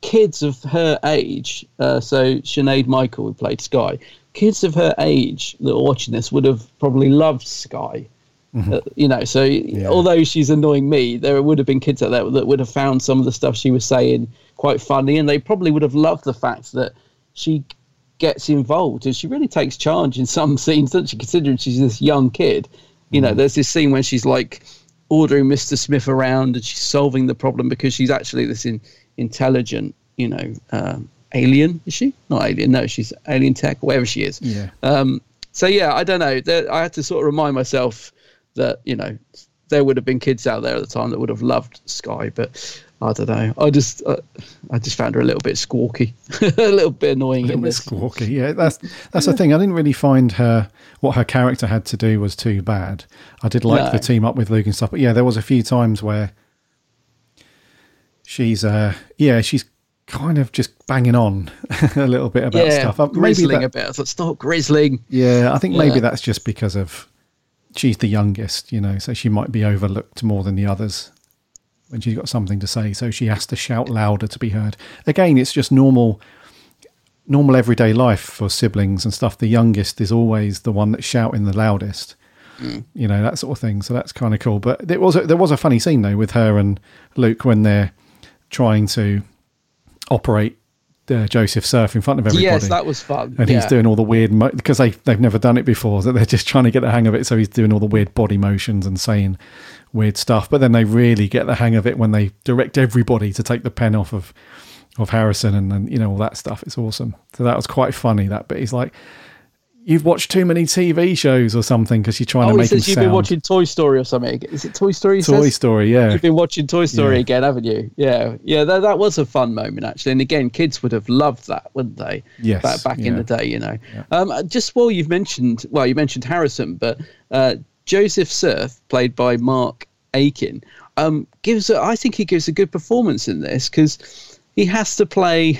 B: kids of her age, uh, so Sinead Michael, who played Sky, kids of her age that were watching this would have probably loved Sky. Uh, you know, so although she's annoying me, there would have been kids out there that would have found some of the stuff she was saying quite funny, and they probably would have loved the fact that she gets involved and she really takes charge in some scenes, doesn't she? Considering she's this young kid, you know, there's this scene when she's like ordering Mr. Smith around and she's solving the problem because she's actually this in, intelligent, you know, um, alien. Is she not alien? No, she's alien tech, whatever she is.
A: Yeah.
B: Um, so yeah, I don't know. There, I had to sort of remind myself that you know there would have been kids out there at the time that would have loved Sky, but I don't know. I just uh, I just found her a little bit squawky, a little bit annoying
A: a little bit
B: this.
A: squawky. Yeah, that's that's the thing. I didn't really find her what her character had to do was too bad. I did like
B: No.
A: the team up with Luke and stuff, but yeah, there was a few times where she's uh yeah she's kind of just banging on a little bit about
B: yeah,
A: stuff. Uh, maybe
B: grizzling
A: that-
B: a bit. I thought, stop grizzling.
A: Yeah, I think maybe that's just because of she's the youngest, you know, so she might be overlooked more than the others when she's got something to say. So she has to shout louder to be heard. Again, it's just normal, normal everyday life for siblings and stuff. The youngest is always the one that's shouting the loudest. You know that sort of thing. So that's kind of cool. But there was a, there was a funny scene though with her and Luke when they're trying to operate uh, Joseph Serf in front of everybody.
B: Yes, that was fun.
A: And he's doing all the weird mo- because they they've never done it before, so they're just trying to get the hang of it. So he's doing all the weird body motions and saying weird stuff. But then they really get the hang of it when they direct everybody to take the pen off of of Harrison and, and you know all that stuff. It's awesome. So that was quite funny. That bit he's like, "You've watched too many TV shows or something because you're trying
B: Oh,
A: to make him
B: says you've
A: sound."
B: been watching Toy Story or something. Is it Toy Story?
A: Toy
B: says?
A: Story, yeah.
B: You've been watching Toy Story
A: Yeah.
B: again, haven't you? Yeah, yeah. That, that was a fun moment actually, and again, kids would have loved that, wouldn't they?
A: Yes,
B: back back in the day, you know. Um, just while you've mentioned, well, you mentioned Harrison, but uh, Joseph Serf, played by Mark Aiken, um, gives. A, I think he gives a good performance in this because he has to play.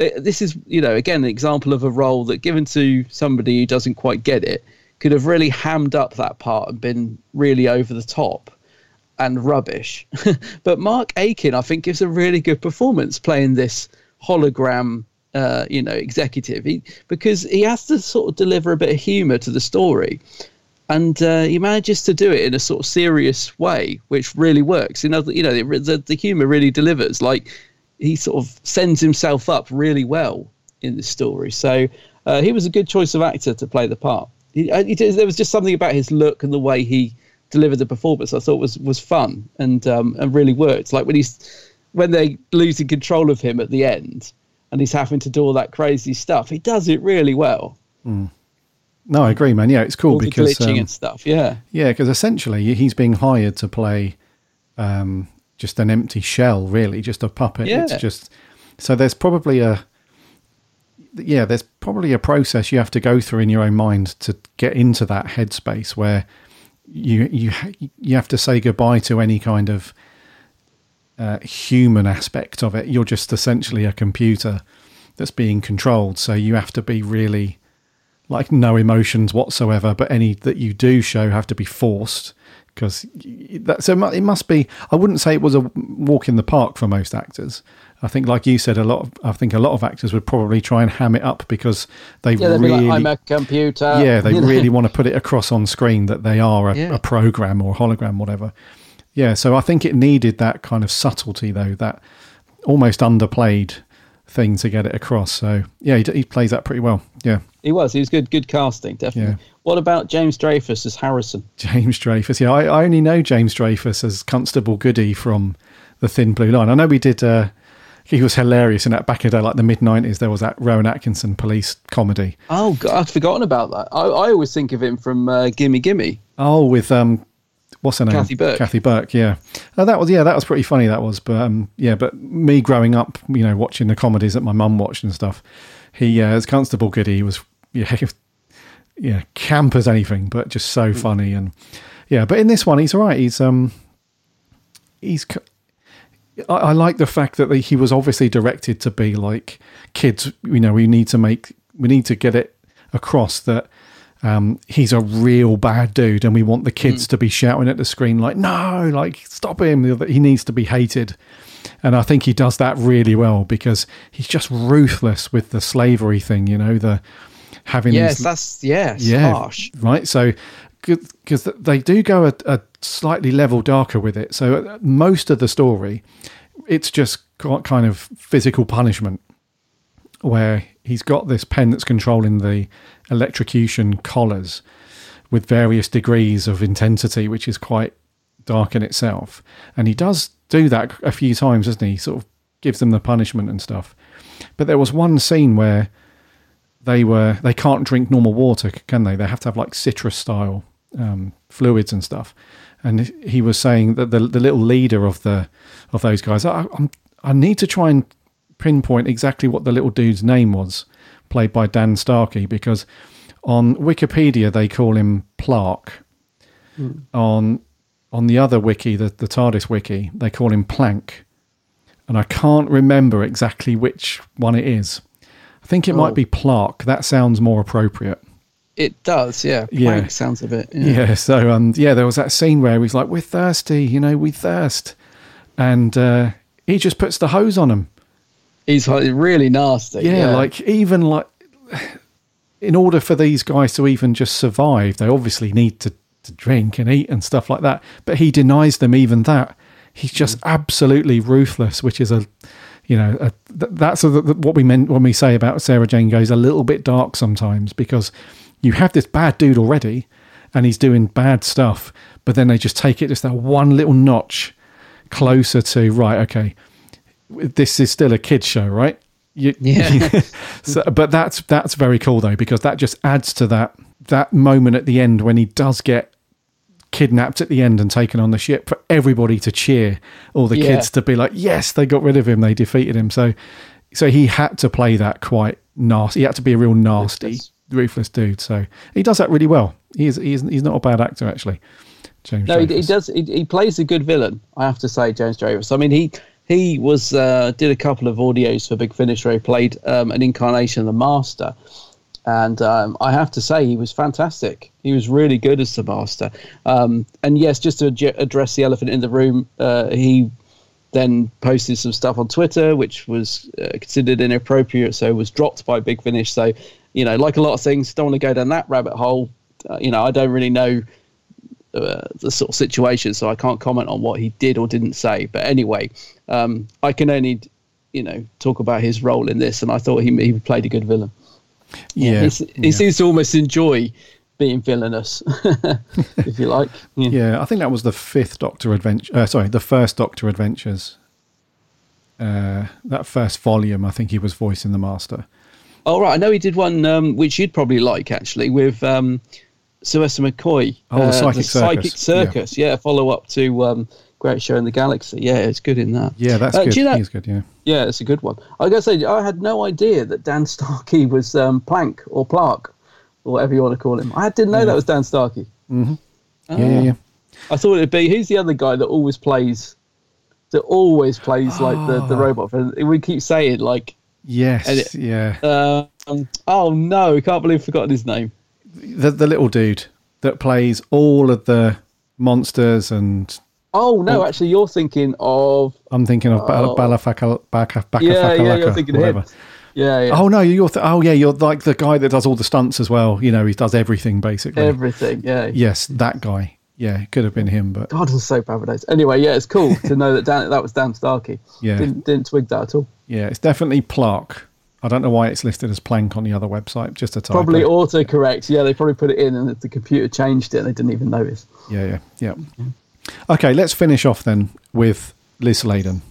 B: uh, This is, you know, again, an example of a role that, given to somebody who doesn't quite get it, could have really hammed up that part and been really over the top and rubbish. but Mark Aiken, I think, gives a really good performance playing this hologram uh, you know, executive. He, because he has to sort of deliver a bit of humour to the story, and uh, he manages to do it in a sort of serious way, which really works. You know, you know, the, the, humour really delivers. Like he sort of sends himself up really well in the story. So uh, he was a good choice of actor to play the part. He, uh, he, there was just something about his look and the way he delivered the performance I thought was was fun and um, and really worked. Like when he's when they're losing control of him at the end and he's having to do all that crazy stuff, he does it really well.
A: Mm. No, I agree, man. Yeah, it's cool
B: all
A: because
B: the glitching
A: um,
B: and stuff. Yeah,
A: yeah, because essentially he's being hired to play um, just an empty shell, really, just a puppet.
B: Yeah.
A: It's just so there's probably a yeah, there's probably a process you have to go through in your own mind to get into that headspace where you you you have to say goodbye to any kind of uh, human aspect of it. You're just essentially a computer that's being controlled. So you have to be really like no emotions whatsoever. But any that you do show have to be forced because that. So it must be. I wouldn't say it was a walk in the park for most actors. I think, like you said, a lot. Of, I think a lot of actors would probably try and ham it up because they
B: yeah, they'd
A: really,
B: be like, I'm a computer.
A: yeah, they really want to put it across on screen that they are a,
B: Yeah.
A: a program or a hologram, whatever. Yeah, so I think it needed that kind of subtlety, though, that almost underplayed thing to get it across. So yeah, he, he plays that pretty well. Yeah,
B: He was. He was good. Good casting, definitely.
A: Yeah.
B: What about James Dreyfus as Harrison?
A: James Dreyfus. Yeah, I, I only know James Dreyfus as Constable Goody from The Thin Blue Line. I know we did. Uh, he was hilarious in that back in the day, like the mid '90s. There was that Rowan Atkinson police comedy.
B: Oh, God, I'd forgotten about that. I, I always think of him from uh, Gimme Gimme.
A: Oh, with um, what's her name?
B: Kathy Burke.
A: Kathy Burke. Yeah, oh, that was yeah, that was pretty funny. That was, but um, yeah, but me growing up, you know, watching the comedies that my mum watched and stuff. He uh, as Constable Goody he was yeah, yeah, camp as anything, but just so funny and yeah. But in this one, he's all right. He's um, he's. I, I like the fact that he was obviously directed to be like kids. You know, we need to make we need to get it across that um, he's a real bad dude, and we want the kids to be shouting at the screen like, "No, like stop him!" He needs to be hated, and I think he does that really well because he's just ruthless with the slavery thing. You know, the having
B: Yes,
A: these-
B: that's yes,
A: yeah,
B: harsh.
A: right. So because they do go a, a slightly level darker with it. So uh, most of the story, it's just got kind of physical punishment, where he's got this pen that's controlling the electrocution collars with various degrees of intensity, which is quite dark in itself. And he does do that a few times, doesn't he? Sort of gives them the punishment and stuff. But there was one scene where they were they can't drink normal water, can they? They have to have like citrus style um, fluids and stuff. And he was saying that the the little leader of the of those guys, I, I'm, I need to try and pinpoint exactly what the little dude's name was, played by Dan Starkey, because on Wikipedia they call him Plark. On on the other wiki, the, the TARDIS wiki, they call him Plank. And I can't remember exactly which one it is. I think it
B: Oh.
A: might be Plark. That sounds more appropriate.
B: It does, yeah.
A: Yeah.
B: Plank sounds a bit.
A: Yeah.
B: Yeah.
A: so um, yeah, there was that scene where he's like, "We're thirsty, you know, we thirst," and uh, he just puts the hose on him.
B: He's like, really nasty.
A: Yeah,
B: Yeah,
A: like even like in order for these guys to even just survive, they obviously need to, to drink and eat and stuff like that. But he denies them even that. He's just absolutely ruthless, which is a you know a, th- that's a, th- what we meant when we say about Sarah Jane goes a little bit dark sometimes because you have this bad dude already and he's doing bad stuff, but then they just take it just that one little notch closer to right. Okay, this is still a kids show, right? You,
B: Yeah.
A: so, but that's that's very cool though because that just adds to that that moment at the end when he does get kidnapped at the end and taken on the ship for everybody to cheer, all the
B: Yeah.
A: kids to be like, yes, they got rid of him, they defeated him. So, so he had to play that quite nasty. He had to be a real nasty, ruthless, dude. So he does that really well. He's he's he's not a bad actor actually. James.
B: No, he, he does. He, he plays a good villain. I have to say, James Dreyfus. I mean, he he was uh, did a couple of audios for Big Finish where he played um, an incarnation of the Master, and um, I have to say he was fantastic. He was really good as the Master. Um, and yes, just to adge- address the elephant in the room, uh, he then posted some stuff on Twitter, which was uh, considered inappropriate, so was dropped by Big Finish. So, you know, like a lot of things, don't want to go down that rabbit hole. Uh, you know, I don't really know uh, the sort of situation, so I can't comment on what he did or didn't say. But anyway, um, I can only, you know, talk about his role in this, and I thought he he played a good villain.
A: Yeah,
B: He's- he
A: yeah.
B: seems to almost enjoy being villainous, if you like. Yeah.
A: Yeah, I think that was the fifth Doctor Adventure. Uh, sorry, the first Doctor Adventures. Uh, that first volume, I think he was voicing the Master.
B: Oh right, I know he did one um, which you'd probably like actually with um, Sylvester McCoy.
A: Oh, the
B: uh,
A: Psychic
B: Psychic
A: Circus.
B: Circus. Yeah, follow up to um, Great Show in the Galaxy. Yeah, it's good in that.
A: Yeah, that's
B: Uh,
A: good.
B: you know-
A: He's good. Yeah.
B: Yeah, it's a good one. I gotta say, I had no idea that Dan Starkey was um, Plank or Clark, or whatever you want to call him. I didn't know that was Dan Starkey.
A: hmm
B: Ah.
A: Yeah, yeah, yeah.
B: I thought it'd be who's the other guy that always plays, that always plays like the, the
A: Oh.
B: robot. And we keep saying like,
A: Yes.
B: It-
A: yeah.
B: um, oh no, I can't believe I've forgotten his name.
A: The the little dude that plays all of the monsters, and
B: Oh no,
A: Oh.
B: actually, you're thinking of
A: I'm thinking of Bala uh,
B: Oh.
A: Balafaka Baka Baka
B: yeah, yeah, you're thinking of
A: whatever.
B: him. Yeah, yeah.
A: Oh no, you're th- oh yeah, you're like the guy that does all the stunts as well. You know, he does everything basically.
B: everything. Yeah.
A: yes, that guy. Yeah, it could have been him, but
B: God, I'm so bad with those. Anyway, yeah, it's cool to know that Dan, that was Dan Starkey.
A: Yeah.
B: Didn't, didn't twig that at all.
A: yeah, it's definitely Plark. I don't know why it's listed as Plank on the other website. Just a typo.
B: Probably autocorrect. Yeah, they probably put it in and the computer changed it and they didn't even notice.
A: Yeah, yeah, yeah. Okay, let's finish off then with Liz Sladen.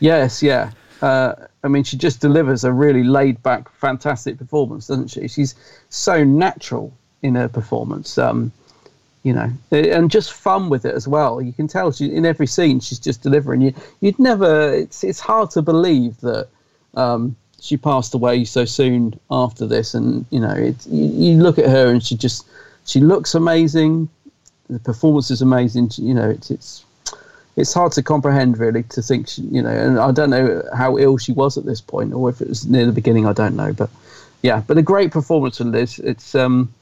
B: Yes, yeah. Uh, I mean, she just delivers a really laid back, fantastic performance, doesn't she? She's so natural in her performance, um, you know, and just fun with it as well. You can tell she in every scene she's just delivering. You, you'd never. It's it's hard to believe that um, she passed away so soon after this, and you know, it's you, you look at her and she just she looks amazing. The performance is amazing. You know, it's it's it's hard to comprehend really to think she, you know and i don't know how ill she was at this point or if it was near the beginning i don't know but yeah but a great performance from liz. It's um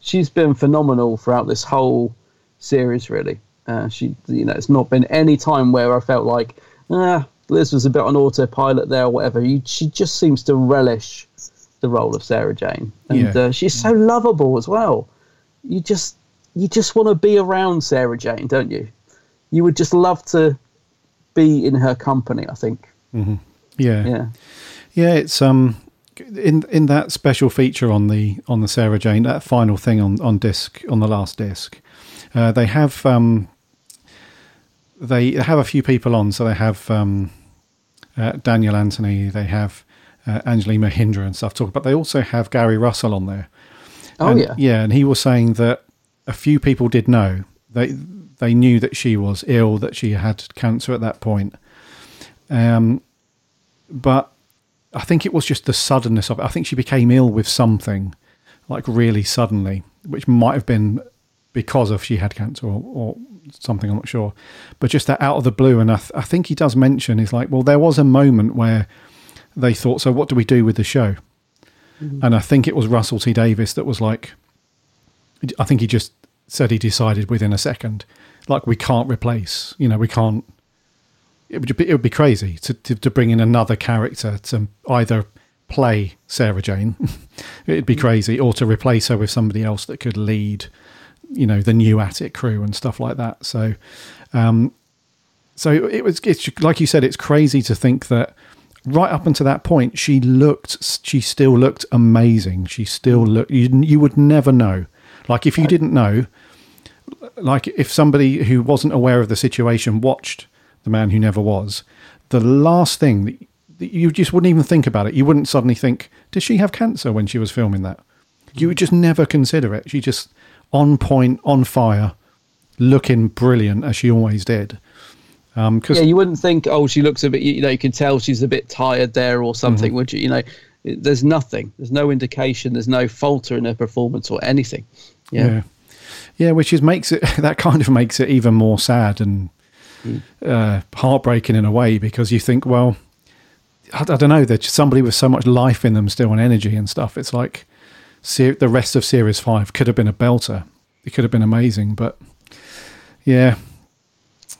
B: she's been phenomenal throughout this whole series really. Uh, she you know it's not been any time where i felt like ah liz was a bit on autopilot there or whatever. You, she just seems to relish the role of sarah jane. And
A: Yeah.
B: uh, she's so lovable as well. You just you just want to be around sarah jane don't you you would just love to be in her company. I think.
A: hmm Yeah,
B: Yeah.
A: yeah. It's um in in that special feature on the on the Sarah Jane that final thing on on disc on the last disc, uh, they have um they have a few people on. So they have um uh, Daniel Anthony, they have uh, Anjli Mohindra and stuff talk, but they also have Gary Russell on there.
B: Oh,
A: And-
B: yeah.
A: yeah, and he was saying that a few people did know they they knew that she was ill, that she had cancer at that point. Um, but I think it was just the suddenness of it. I think she became ill with something, like really suddenly, which might have been because of she had cancer or, or something. I'm not sure, but just that out of the blue. And I, th- I think he does mention he's like, well, there was a moment where they thought, so what do we do with the show? And I think it was Russell T Davies that was like, I think he just said he decided within a second, like we can't replace, you know, we can't. It would be, it would be crazy to, to to bring in another character to either play Sarah Jane, it'd be crazy, or to replace her with somebody else that could lead, you know, the new Attic crew and stuff like that. So, um, so it was it's like you said, it's crazy to think that right up until that point, she looked, she still looked amazing. She still looked. You, you would never know. Like if you didn't know, like if somebody who wasn't aware of the situation watched the man who never was, the last thing that you just wouldn't even think about it. You wouldn't suddenly think, "Did she have cancer when she was filming that?" You would just never consider it. She just on point, on fire, looking brilliant as she always did. Um, cause
B: yeah, you wouldn't think, oh, she looks a bit. You know, you can tell she's a bit tired there or something,
A: Mhm.
B: would you? You know, there's nothing. There's no indication. There's no falter in her performance or anything. Yeah.
A: yeah. Yeah, which is makes it that kind of makes it even more sad and uh, heartbreaking in a way because you think, well, I, I don't know, there's somebody with so much life in them still and energy and stuff. It's like ser- the rest of Series Five could have been a belter. It could have been amazing, but yeah,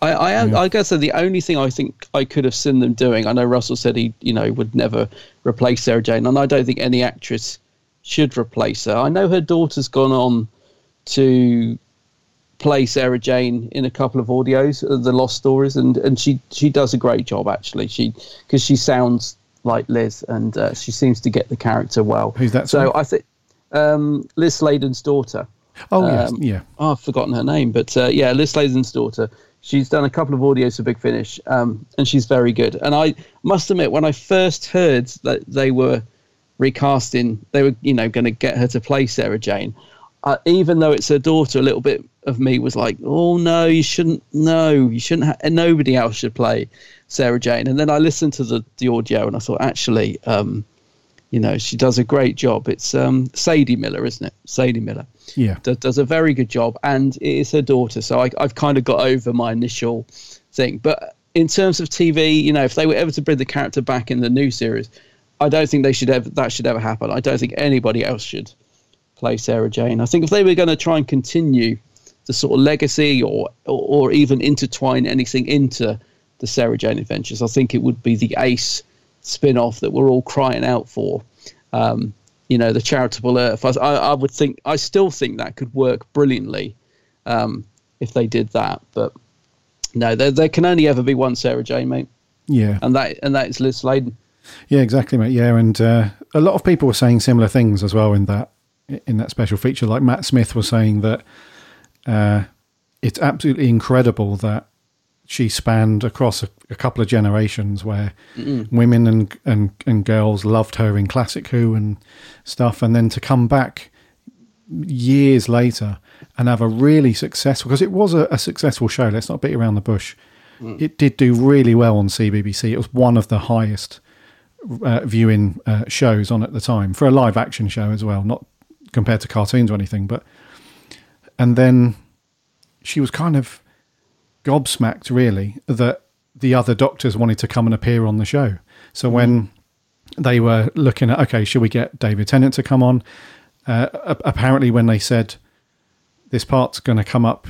B: I, I, I guess the only thing I think I could have seen them doing. I know Russell said he, you know, would never replace Sarah Jane, and I don't think any actress should replace her. I know her daughter's gone on to play Sarah Jane in a couple of audios, the Lost Stories, and, and she she does a great job actually. She because she sounds like Liz, and uh, she seems to get the character well.
A: Who's that?
B: So
A: sorry?
B: I think um, Liz Sladen's daughter.
A: Oh, yes,
B: Um,
A: yeah.
B: Oh, I've forgotten her name, but uh, yeah, Liz Sladen's daughter. She's done a couple of audios for Big Finish, um, and she's very good. And I must admit, when I first heard that they were recasting, they were you know going to get her to play Sarah Jane. Uh, even though it's her daughter, a little bit of me was like, "Oh no, you shouldn't. No, you shouldn't. Ha- and nobody else should play Sarah Jane." And then I listened to the the audio, and I thought, actually, um, you know, she does a great job. It's um, Sadie Miller, isn't it? Sadie Miller
A: Yeah.
B: does, does a very good job, and it is her daughter. So I, I've kind of got over my initial thing. But in terms of TV, you know, if they were ever to bring the character back in the new series, I don't think they should ever that should ever happen. I don't think anybody else should play Sarah Jane. I think if they were going to try and continue the sort of legacy or, or or even intertwine anything into the Sarah Jane adventures, I think it would be the Ace spin-off that we're all crying out for. Um, you know, the charitable Earth. I, I, I would think, I still think that could work brilliantly um, if they did that. But no, there, there can only ever be one Sarah Jane, mate,
A: Yeah.
B: and that and that is Liz Sladen.
A: Yeah, exactly, mate. Yeah, and uh, a lot of people were saying similar things as well in that in that special feature. Like Matt Smith was saying that uh, it's absolutely incredible that she spanned across a, a couple of generations where
B: Mm-mm.
A: women and, and and girls loved her in classic Who and stuff, and then to come back years later and have a really successful because it was a, a successful show. Let's not beat around the bush.
B: Mm.
A: It did do really well on CBBC. It was one of the highest uh, viewing uh, shows on at the time for a live action show as well, not compared to cartoons or anything. But and then she was kind of gobsmacked, really, that the other doctors wanted to come and appear on the show. So when they were looking at, okay, should we get David Tennant to come on? Uh, apparently, when they said this part's going to come up,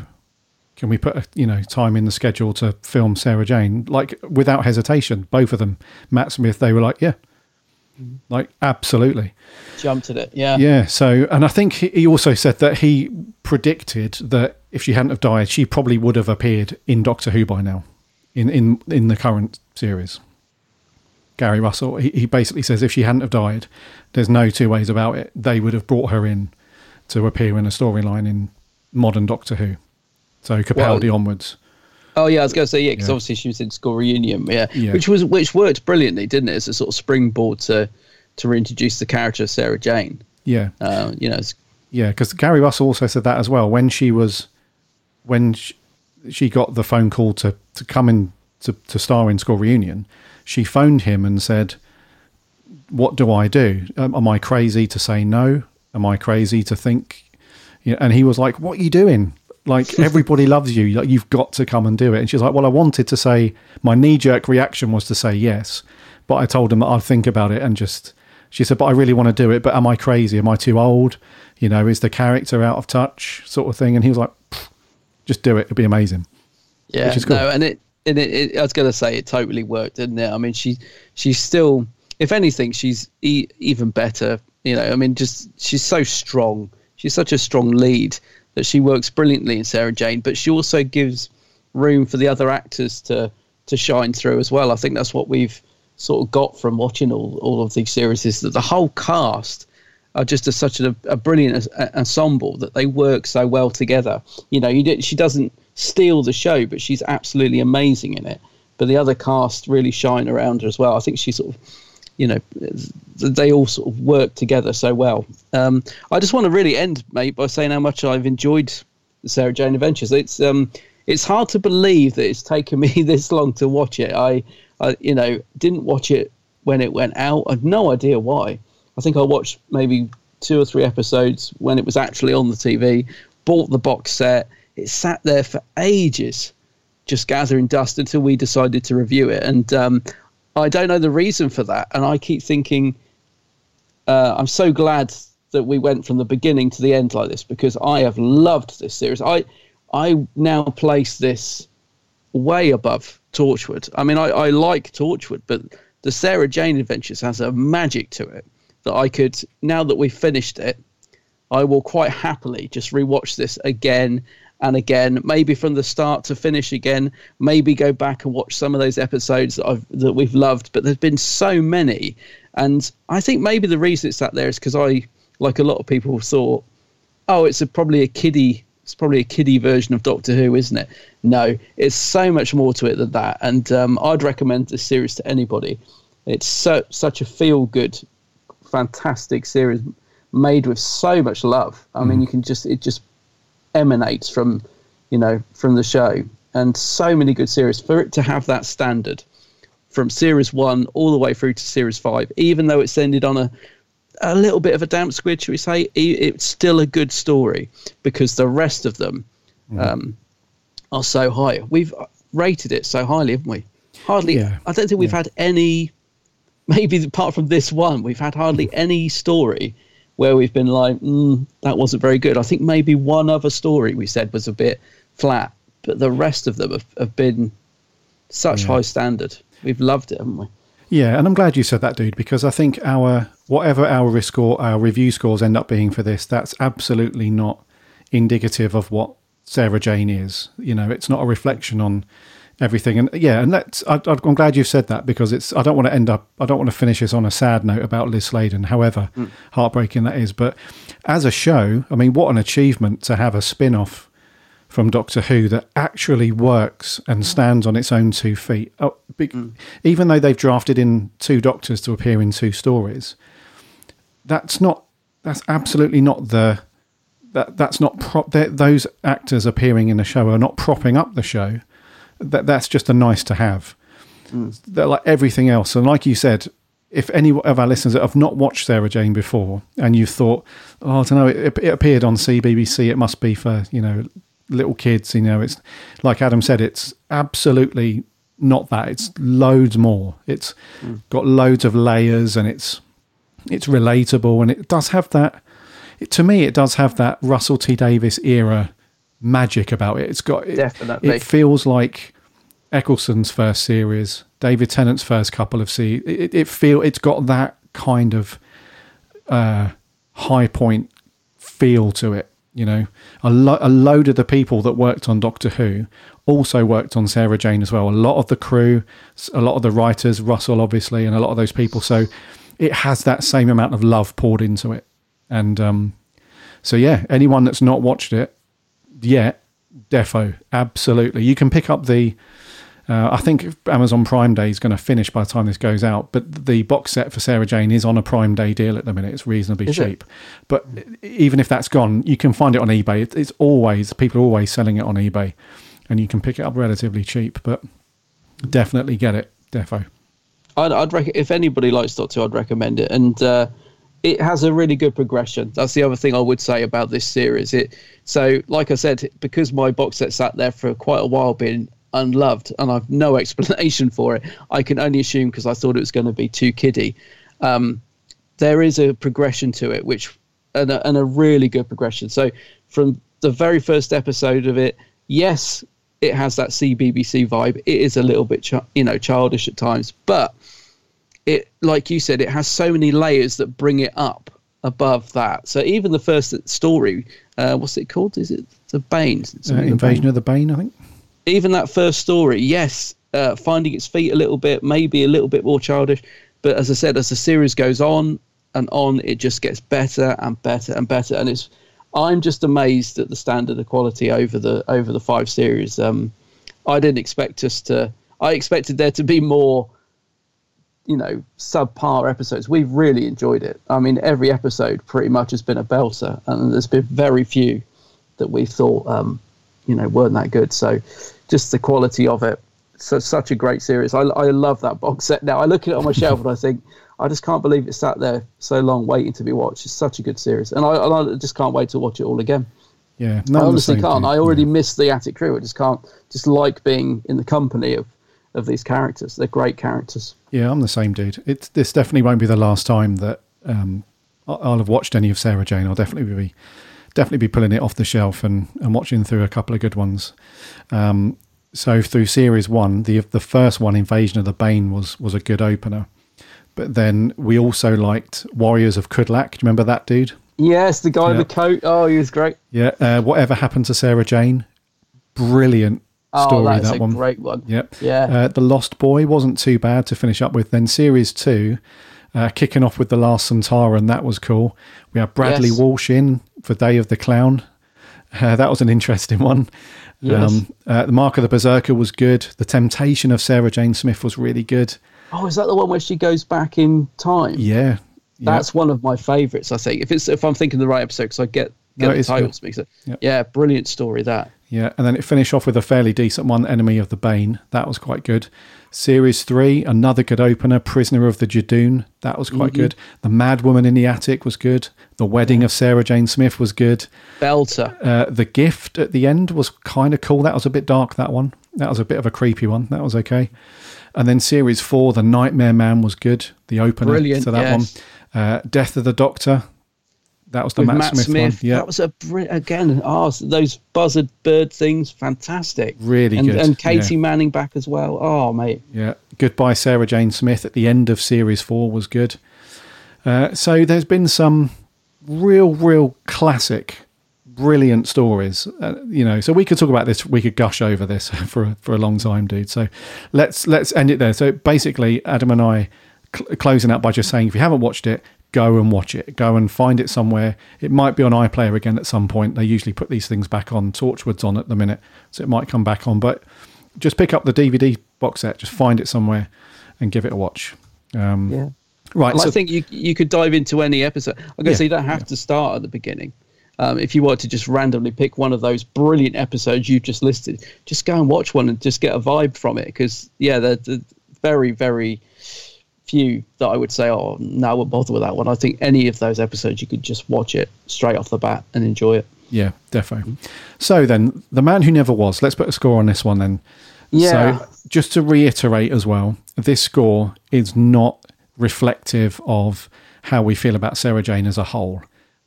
A: can we put a, you know time in the schedule to film Sarah Jane? Like without hesitation, both of them, Matt Smith, they were like, yeah, like absolutely.
B: Jumped at it, yeah.
A: Yeah. So, and I think he also said that he predicted that if she hadn't have died, she probably would have appeared in Doctor Who by now, in in in the current series. Gary Russell, he, he basically says if she hadn't have died, there's no two ways about it. They would have brought her in to appear in a storyline in modern Doctor Who. So Capaldi onwards.
B: Oh yeah, I was going to say yeah, because
A: Yeah.
B: obviously she was in School Reunion, yeah,
A: Yeah.
B: which was which worked brilliantly, didn't it? As a sort of springboard to to reintroduce the character of Sarah Jane.
A: Yeah.
B: Uh, you know, it's,
A: Yeah, because Gary Russell also said that as well. When she was, when she, she got the phone call to, to come in to, to star in School Reunion, she phoned him and said, "What do I do? Um, am I crazy to say no? Am I crazy to think?" You know, and he was like, "What are you doing? Like everybody loves you. Like you've got to come and do it." And she's like, "Well, I wanted to say my knee jerk reaction was to say yes, but I told him that I'd think about it and just." She said, "But I really want to do it. But am I crazy? Am I too old? You know, is the character out of touch, sort of thing?" And he was like, "Just do it. It'll be amazing."
B: yeah,
A: Which is cool.
B: no, and it and it, it, I was going to say it totally worked, didn't it? I mean, she she's still, if anything, she's e- even better. You know, I mean, just she's so strong. She's such a strong lead that she works brilliantly in Sarah Jane, but she also gives room for the other actors to to shine through as well. I think that's what we've sort of got from watching all, all of these series is that the whole cast are just a, such a, a brilliant ensemble that they work so well together. You know, you she doesn't steal the show, but she's absolutely amazing in it. But the other cast really shine around her as well. I think she sort of, you know, they all sort of work together so well. Um, I just want to really end, mate, by saying how much I've enjoyed Sarah Jane Adventures. It's um, it's hard to believe that it's taken me this long to watch it. I, I, you know, didn't watch it when it went out. I've no idea why. I think I watched maybe two or three episodes when it was actually on the TV. Bought the box set. It sat there for ages, just gathering dust until we decided to review it. And um, I don't know the reason for that. And I keep thinking, uh, I'm so glad that we went from the beginning to the end like this because I have loved this series. I I now place this way above Torchwood. I mean, I, I like Torchwood, but the Sarah Jane Adventures has a magic to it that I could now that we've finished it, I will quite happily just rewatch this again and again, maybe from the start to finish again, maybe go back and watch some of those episodes that I've that we've loved. But there's been so many, and I think maybe the reason it's sat there is because I, like a lot of people, thought, oh, it's a, probably a kiddie. It's probably a kiddie version of Doctor Who, isn't it? No, it's so much more to it than that. And um, I'd recommend this series to anybody. It's so such a feel good, fantastic series made with so much love. I mean, you can just it just emanates from, you know, from the show, and so many good series for it to have that standard from series one all the way through to series five, even though it's ended on a a little bit of a damp squid, should we say? It's still a good story because the rest of them um, are so high. We've rated it so highly, haven't we? Hardly.
A: Yeah.
B: I don't think we've had any. Maybe apart from this one, we've had hardly any story where we've been like, mm, that wasn't very good. I think maybe one other story we said was a bit flat, but the rest of them have, have been such
A: Yeah.
B: high standard. We've loved it, haven't we?
A: Yeah, and I'm glad you said that, dude, because I think our whatever our risk score, our review scores end up being for this, that's absolutely not indicative of what Sarah Jane is. You know, it's not a reflection on everything. And yeah, and that's I, I'm glad you've said that because it's I don't want to end up I don't want to finish this on a sad note about Liz Sladen, however hmm. heartbreaking that is. But as a show, I mean, what an achievement to have a spin off from Doctor Who that actually works and hmm. stands on its own two feet. Oh, be, hmm. Even though they've drafted in two doctors to appear in two stories, that's not. That's absolutely not the. That that's not prop. Those actors appearing in the show are not propping up the show. That that's just a nice to have. Mm. They're like everything else, and like you said, if any of our listeners have not watched Sarah Jane before, and you've thought, oh, I don't know, it, it appeared on CBBC, it must be for you know little kids. You know, it's like Adam said, it's absolutely not that. It's loads more. It's mm. got loads of layers, and it's it's relatable, and it does have that. It, to me, it does have that Russell T Davies era magic about it. It's got it,
B: Definitely.
A: It feels like Eccleston's first series, David Tennant's first couple of series. It, it feel it's got that kind of uh, high point feel to it. You know, a, lo- a load of the people that worked on Doctor Who also worked on Sarah Jane as well. A lot of the crew, a lot of the writers, Russell obviously, and a lot of those people. So it has that same amount of love poured into it. And um, so yeah, anyone that's not watched it yet, defo, absolutely. You can pick up the. Uh, I think Amazon Prime Day is going to finish by the time this goes out, but the box set for Sarah Jane is on a Prime Day deal at the minute. It's reasonably
B: Is it?
A: cheap, but even if that's gone, you can find it on eBay. It's always people are always selling it on eBay, and you can pick it up relatively cheap. But definitely get it, defo.
B: I'd, I'd rec- if anybody likes Doctor, I'd recommend it, and uh, it has a really good progression. That's the other thing I would say about this series. It so, like I said, because my box set sat there for quite a while, being unloved, and I've no explanation for it. I can only assume because I thought it was going to be too kiddie. Um, there is a progression to it, which and a, and a really good progression. So from the very first episode of it, yes, it has that CBBC vibe. It is a little bit, chi- you know, childish at times, but it, like you said, it has so many layers that bring it up above that. So even the first story, uh, what's it called? Is it the Bane?
A: Uh, Invasion
B: Bane?
A: of the Bane, I think.
B: even that first story, yes, uh, finding its feet a little bit, maybe a little bit more childish. But as I said, as the series goes on and on, it just gets better and better and better. And it's, I'm just amazed at the standard of quality over the over the five series. Um, I didn't expect us to. I expected there to be more, you know, subpar episodes. We've really enjoyed it. I mean, every episode pretty much has been a belter, and there's been very few that we thought, um, you know, weren't that good. So, just the quality of it. So such a great series. I, I love that box set. Now I look at it on my shelf and I think I just can't believe it sat there so long waiting to be watched. It's such a good series, and I, and I just can't wait to watch it all again.
A: Yeah,
B: I honestly can't.
A: dude.
B: I already miss the Attic Crew. I just can't. Just like being in the company of of these characters. They're great characters.
A: Yeah, I'm the same dude. It's this definitely won't be the last time that um, I'll have watched any of Sarah Jane. I'll definitely be definitely be pulling it off the shelf and, and watching through a couple of good ones. Um, So through series one, the the first one, Invasion of the Bane, was was a good opener. But then we also liked Warriors of Kudlak. Do you remember that dude?
B: Yes, the guy in the coat. Oh, he was great.
A: Yeah. Uh, Whatever happened to Sarah Jane? Brilliant story
B: that's
A: that
B: a
A: one.
B: great one.
A: Yep.
B: Yeah.
A: Uh, the Lost Boy wasn't too bad to finish up with. Then series two, uh, kicking off with the Last Centaur, and that was cool. We had Bradley
B: Yes.
A: Walsh in for Day of the Clown. Uh, that was an interesting one.
B: Yes.
A: Um, uh, the Mark of the Berserker was good. The Temptation of Sarah Jane Smith was really good.
B: Oh, is that the one where she goes back in time?
A: Yeah.
B: That's one of my favourites. I think if it's if I'm thinking the right episode, because I get get
A: No,
B: the titles mixed up.
A: Yep.
B: Yeah, brilliant story that.
A: Yeah, and then it finished off with a fairly decent one, Enemy of the Bane. That was quite good. Series three, another good opener, Prisoner of the Judoon. That was quite
B: Mhm.
A: good. The Mad Woman in the Attic was good. The Wedding of Sarah Jane Smith was good.
B: Belter.
A: Uh, the Gift at the end was kind of cool. That was a bit dark, that one. That was a bit of a creepy one. That was okay. And then series four, The Nightmare Man was good. The opener
B: Brilliant,
A: to that
B: yes.
A: one. Uh, Death of the Doctor. That was the Matt,
B: Matt,
A: Smith,
B: Smith,
A: one. Yeah.
B: that was a again. Oh, those buzzard bird things, fantastic.
A: Really
B: and,
A: good,
B: And Katy
A: yeah.
B: Manning back as well. Oh, mate.
A: Yeah. Goodbye, Sarah Jane Smith at the end of series four was good. Uh, so there's been some real, real classic, brilliant stories. Uh, you know, so we could talk about this. We could gush over this for a, for a long time, dude. So let's let's end it there. So basically, Adam and I cl- closing out by just saying, if you haven't watched it, go and watch it. Go and find it somewhere. It might be on iPlayer again at some point. They usually put these things back on. Torchwood's on at the minute, so it might come back on. But just pick up the DVD box set. Just find it somewhere and give it a watch. Um,
B: Yeah.
A: Right. So
B: I think you you could dive into any episode. Going to
A: Yeah,
B: say you don't have to start at the beginning. Um, if you were to just randomly pick one of those brilliant episodes you've just listed, just go and watch one and just get a vibe from it. Because yeah, they're, they're very very few that I would say, oh, no, I won't bother with that one. I think any of those episodes you could just watch it straight off the bat and enjoy it.
A: Yeah, defo. So then, the man who never was. Let's put a score on this one then.
B: Yeah.
A: So just to reiterate as well, this score is not reflective of how we feel about Sarah Jane as a whole.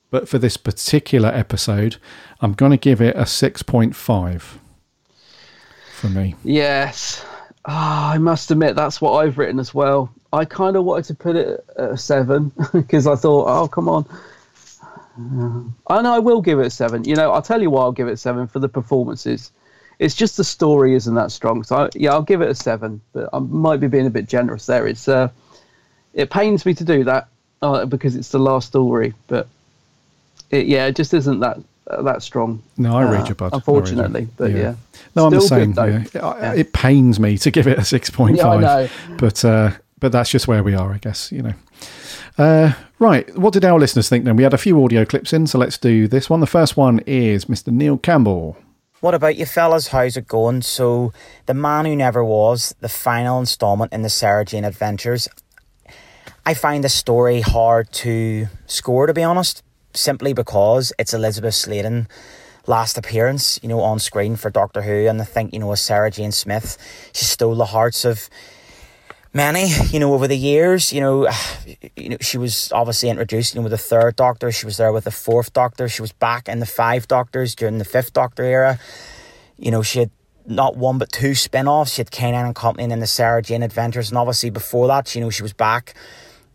A: But for this particular episode, I'm going to give it a 6.5 for me.
B: Yes. Ah, I must admit, that's what I've written as well. I kind of wanted to put it at a seven because I thought, oh, come on. I know I will give it a seven. You know, I'll tell you why I'll give it a seven for the performances. It's just the story isn't that strong. So, I, yeah, I'll give it a seven, but I might be being a bit generous there. It's uh, It pains me to do that uh, because it's the last story, but it, yeah, it just isn't that uh, that strong.
A: No, I read
B: uh,
A: you, bud. You.
B: Unfortunately, but yeah.
A: No, I'm the same.
B: good, though.
A: yeah. I- It pains me to give it a 6.5.
B: Yeah, I know.
A: But, uh, but that's just where we are, I guess, you know. Uh, right. What did our listeners think then? We had a few audio clips in, so let's do this one. The first one is Mr. Neil Campbell.
H: What about you fellas? How's it going? So, The Man Who Never Was, the final installment in the Sarah Jane Adventures. I find the story hard to score, to be honest, simply because it's Elizabeth Sladen last appearance, you know, on screen for Doctor Who, and I think, you know, as Sarah Jane Smith, she stole the hearts of many, you know, over the years. You know, you know, she was obviously introduced, you know, with the third Doctor. She was there with the fourth Doctor. She was back in the five Doctors during the fifth Doctor era. You know, she had not one but two spin-offs. She had K9 and Company and then the Sarah Jane Adventures, and obviously before that, you know, she was back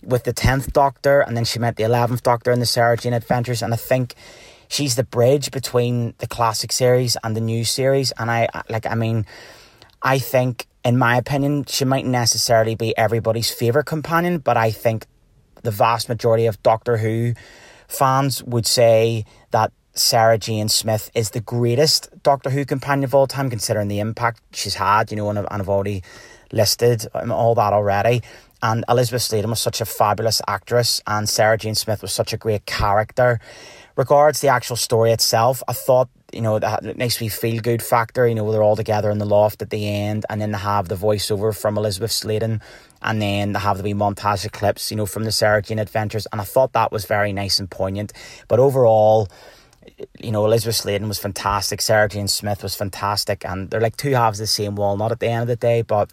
H: with the tenth Doctor, and then she met the eleventh Doctor in the Sarah Jane Adventures, and I think she's the bridge between the classic series and the new series. And I like, I mean, I think, in my opinion, she might necessarily be everybody's favorite companion, but I think the vast majority of Doctor Who fans would say that Sarah Jane Smith is the greatest Doctor Who companion of all time, considering the impact she's had, you know, and, I've- and I've already listed um, all that already. And Elizabeth Sladen was such a fabulous actress, and Sarah Jane Smith was such a great character. Regards the actual story itself, I thought, you know, that makes me feel good factor. You know, they're all together in the loft at the end, and then they have the voiceover from Elizabeth Sladen, and then they have the wee montage of clips, you know, from the Sarah Jane Adventures. And I thought that was very nice and poignant. But overall, you know, Elizabeth Sladen was fantastic. Sarah Jane Smith was fantastic, and they're like two halves of the same wall. Not at the end of the day. But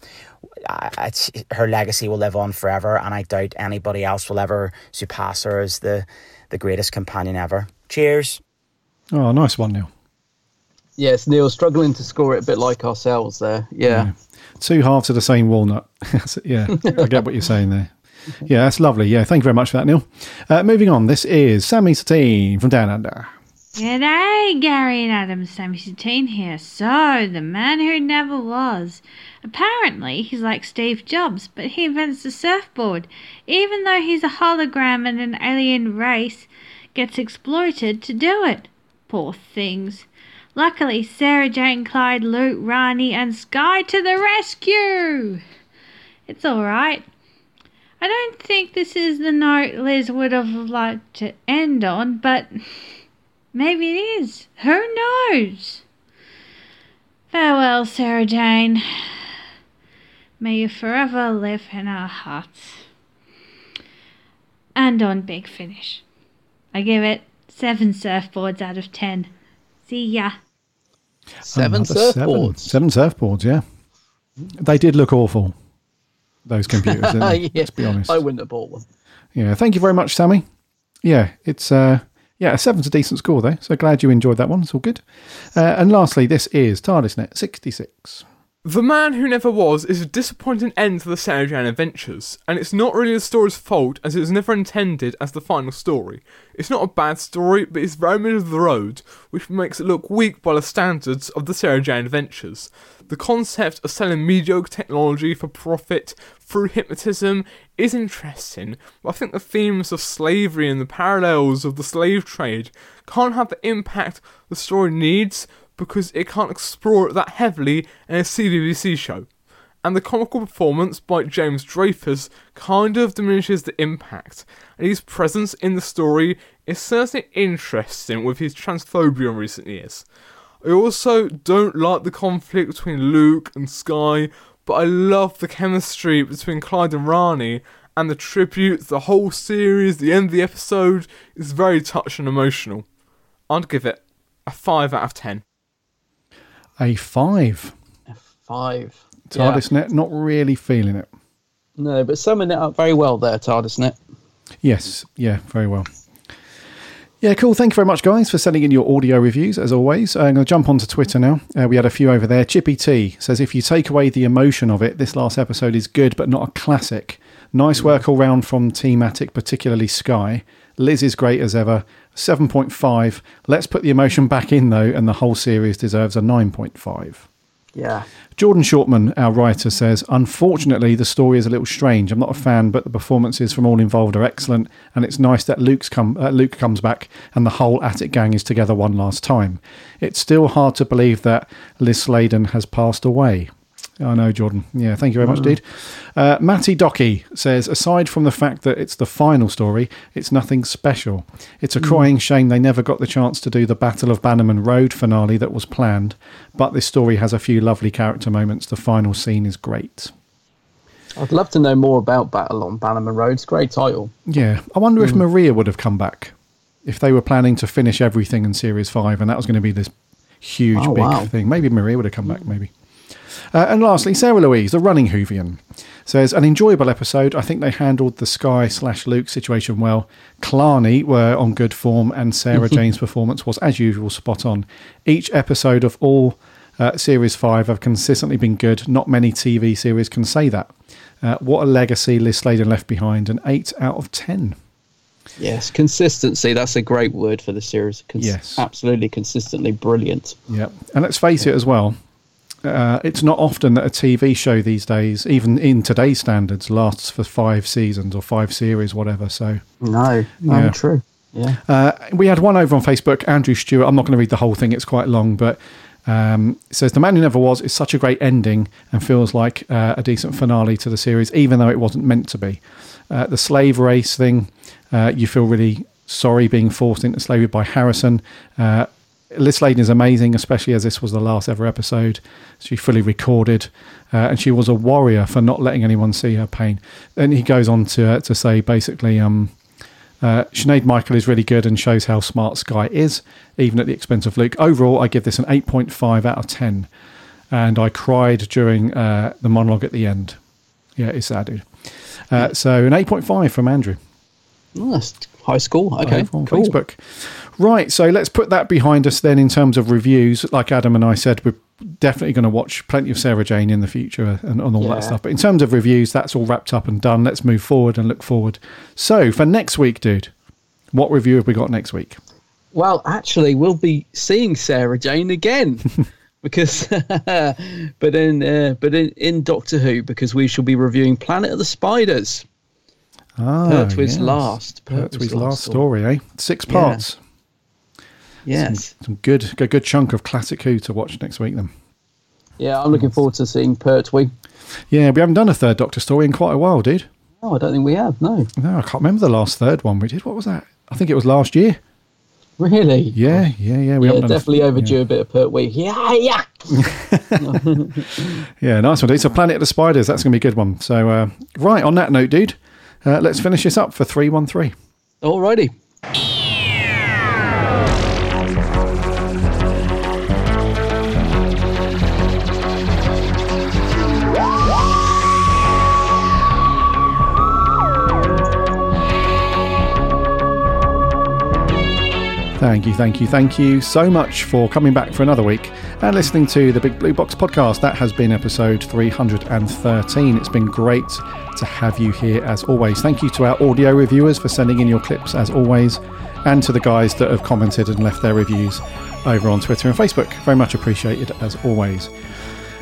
H: her legacy will live on forever, and I doubt anybody else will ever surpass her as the the greatest companion ever. Cheers.
A: Oh, nice one, Neil.
B: Yes, Neil struggling to score it a bit like ourselves there. Yeah.
A: Two halves of the same walnut. yeah, I get what you're saying there. Yeah, that's lovely. Yeah, thank you very much for that, Neil. Uh, moving on, this is Sammy Satine from Down Under.
I: G'day, Gary and Adam. Sammy Satine here. So, the man who never was. Apparently, he's like Steve Jobs, but he invents the surfboard. Even though he's a hologram and an alien race gets exploited to do it. Poor things. Luckily, Sarah Jane, Clyde, Luke, Rani, and Sky to the rescue! It's alright. I don't think this is the note Liz would have liked to end on, but maybe it is. Who knows? Farewell, Sarah Jane. May you forever live in our hearts. And on Big Finish. I give it seven surfboards out of ten. See ya.
B: Seven
A: Another
B: surfboards.
A: Seven, seven surfboards, yeah. They did look awful, those computers,
B: yeah,
A: Let's be honest.
B: I wouldn't have bought one.
A: Yeah, thank you very much, Sammy. Yeah, it's uh, yeah, a seven's a decent score though. So glad you enjoyed that one. It's all good. Uh, and lastly, this is TARDISNet sixty six.
J: The Man Who Never Was is a disappointing end to the Sarah Jane adventures, and it's not really the story's fault as it was never intended as the final story. It's not a bad story, but it's very middle of the road, which makes it look weak by the standards of the Sarah Jane adventures. The concept of selling mediocre technology for profit through hypnotism is interesting, but I think the themes of slavery and the parallels of the slave trade can't have the impact the story needs because it can't explore it that heavily in a CBBC show. And the comical performance by James Dreyfus kind of diminishes the impact, and his presence in the story is certainly interesting with his transphobia in recent years. I also don't like the conflict between Luke and Sky, but I love the chemistry between Clyde and Rani, and the tribute, the whole series, the end of the episode is very touching and emotional. I'd give it a 5 out of 10.
A: A five.
B: A five. Yeah.
A: TARDISNet not really feeling it.
B: No, but summing it up very well there, TARDISNet.
A: Yes, yeah, very well. Yeah, cool. Thank you very much, guys, for sending in your audio reviews, as always. I'm going to jump onto Twitter now. Uh, we had a few over there. Chippy T says, if you take away the emotion of it, this last episode is good, but not a classic. Nice work all round from Team Attic, particularly Sky. Liz is great as ever. 7.5. Let's put the emotion back in, though, and the whole series deserves a 9.5.
B: Yeah.
A: Jordan Shortman, our writer, says, Unfortunately, the story is a little strange. I'm not a fan, but the performances from all involved are excellent, and it's nice that Luke's come, uh, Luke comes back and the whole Attic gang is together one last time. It's still hard to believe that Liz Sladen has passed away. I know, Jordan. Yeah, thank you very much,
B: Mm.
A: dude. Uh, Matty Docky says, aside from the fact that it's the final story, it's nothing special. It's a
B: Mm.
A: crying shame they never got the chance to do the Battle of Bannerman Road finale that was planned, but this story has a few lovely character moments. The final scene is great.
B: I'd love to know more about Battle on Bannerman Road. It's a great title.
A: Yeah, I wonder if
B: Mm.
A: Maria would have come back if they were planning to finish everything in Series 5 and that was going to be this huge,
B: Oh,
A: big
B: wow.
A: thing. Maybe Maria would have come back, maybe. Uh, and lastly, Sarah Louise, the running Whovian, says an enjoyable episode. I think they handled the Sky slash Luke situation well. Clarny were on good form, and Sarah Jane's performance was, as usual, spot on. Each episode of all uh, Series 5 have consistently been good. Not many TV series can say that. Uh, what a legacy Liz Sladen left behind. An 8 out of 10.
B: Yes, consistency. That's a great word for the series. Cons-
A: Yes.
B: Absolutely consistently brilliant.
A: Yeah, and let's face it as well. Uh, it's not often that a TV show these days, even in today's standards, lasts for five seasons or five series, whatever. So
B: No, no,
A: Yeah.
B: true. Yeah.
A: uh, we had one over on Facebook, Andrew Stewart. I'm not going to read the whole thing; it's quite long, but um, it says the man who never was is such a great ending and feels like uh, a decent finale to the series, even though it wasn't meant to be. Uh, the slave race thing, uh, you feel really sorry being forced into slavery by Harrison. Uh, Liz Sladen is amazing, especially as this was the last ever episode. She fully recorded, uh, and she was a warrior for not letting anyone see her pain. And he goes on to uh, to say basically, um, uh, Sinead Michael is really good and shows how smart Sky is, even at the expense of Luke. Overall, I give this an 8.5 out of 10. And I cried during uh, the monologue at the end. Yeah, it's sad, dude. Uh, so an 8.5 from Andrew.
B: Nice. High school. Okay. cool.
A: Facebook. Right, so let's put that behind us then in terms of reviews. Like Adam and I said, we're definitely going to watch plenty of Sarah Jane in the future and, and all
B: Yeah.
A: that stuff. But in terms of reviews, that's all wrapped up and done. Let's move forward and look forward. So for next week, dude, what review have we got next week?
B: Well, actually, we'll be seeing Sarah Jane again. because but in uh, but in, in Doctor Who because we shall be reviewing Planet of the Spiders.
A: Ah,
B: Pertwee's
A: yes.
B: last.
A: Pertwee's last story, eh? Six
B: Yeah.
A: Parts.
B: Yes.
A: Some, some good, good, good chunk of classic Who to watch next week then.
B: Yeah, I'm looking forward to seeing Pertwee.
A: Yeah, we haven't done a third Doctor story in quite a while, dude.
B: Oh, I don't think we have. No.
A: No, I can't remember the last third one we did. What was that? I think it was last year.
B: Really?
A: Yeah, yeah, yeah. We
B: yeah,
A: haven't done a-
B: definitely overdue a bit of Pertwee. Yeah, yeah.
A: Yeah, nice one, dude. So Planet of the Spiders, that's going to be a good one. So, uh, right, on that note, dude, uh, let's finish this up for 313.
B: Alrighty.
A: Thank you, thank you, thank you so much for coming back for another week and listening to the Big Blue Box podcast. That has been episode 313. It's been great to have you here as always. Thank you to our audio reviewers for sending in your clips as always, and to the guys that have commented and left their reviews over on Twitter and Facebook. Very much appreciated as always.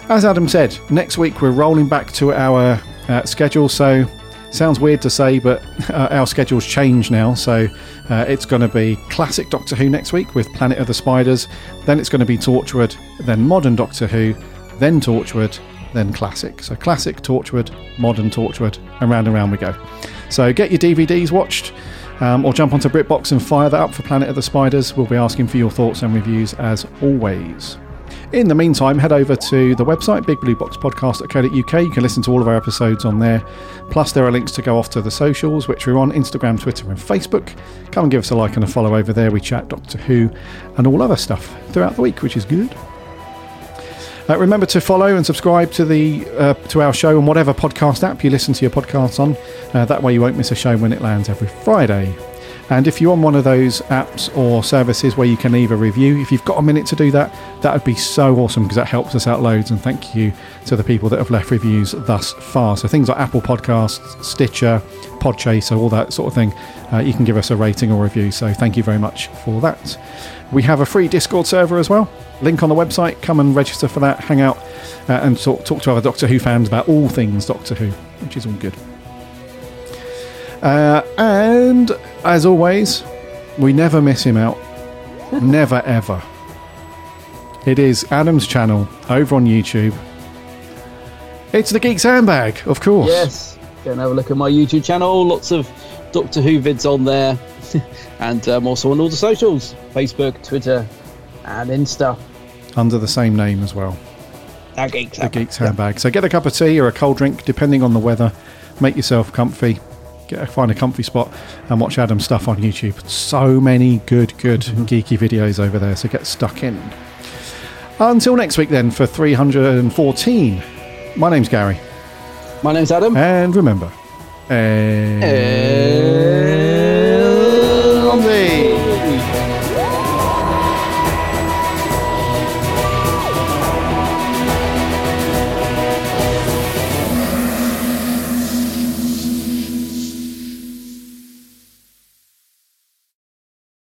A: As Adam said, next week we're rolling back to our uh, schedule. So, sounds weird to say, but uh, our schedule's changed now. So, uh, it's going to be classic Doctor Who next week with Planet of the Spiders. Then it's going to be Torchwood, then modern Doctor Who, then Torchwood, then classic. So, classic, Torchwood, modern Torchwood, and round and round we go. So, get your DVDs watched. Um, or jump onto BritBox and fire that up for Planet of the Spiders. We'll be asking for your thoughts and reviews as always. In the meantime, head over to the website, bigblueboxpodcast.co.uk. You can listen to all of our episodes on there. Plus, there are links to go off to the socials, which we're on Instagram, Twitter, and Facebook. Come and give us a like and a follow over there. We chat Doctor Who and all other stuff throughout the week, which is good. Uh, remember to follow and subscribe to the uh, to our show on whatever podcast app you listen to your podcasts on. Uh, that way, you won't miss a show when it lands every Friday. And if you're on one of those apps or services where you can leave a review, if you've got a minute to do that, that would be so awesome because that helps us out loads. And thank you to the people that have left reviews thus far. So things like Apple Podcasts, Stitcher, Podchaser, all that sort of thing, uh, you can give us a rating or review. So thank you very much for that. We have a free Discord server as well. Link on the website. Come and register for that. Hang out uh, and talk, talk to other Doctor Who fans about all things Doctor Who, which is all good. Uh, and as always, we never miss him out. never ever. It is Adam's channel over on YouTube. It's the Geeks Handbag, of course.
B: Yes. Go and have a look at my YouTube channel. Lots of Doctor Who vids on there. and um, also on all the socials Facebook, Twitter, and Insta.
A: Under the same name as well.
B: That Geeks
A: The Geeks Handbag. So get a cup of tea or a cold drink, depending on the weather. Make yourself comfy. Get find a comfy spot and watch Adam's stuff on YouTube. So many good, good geeky videos over there. So get stuck in. Until next week, then, for 314. My name's Gary.
B: My name's Adam.
A: And remember, eh,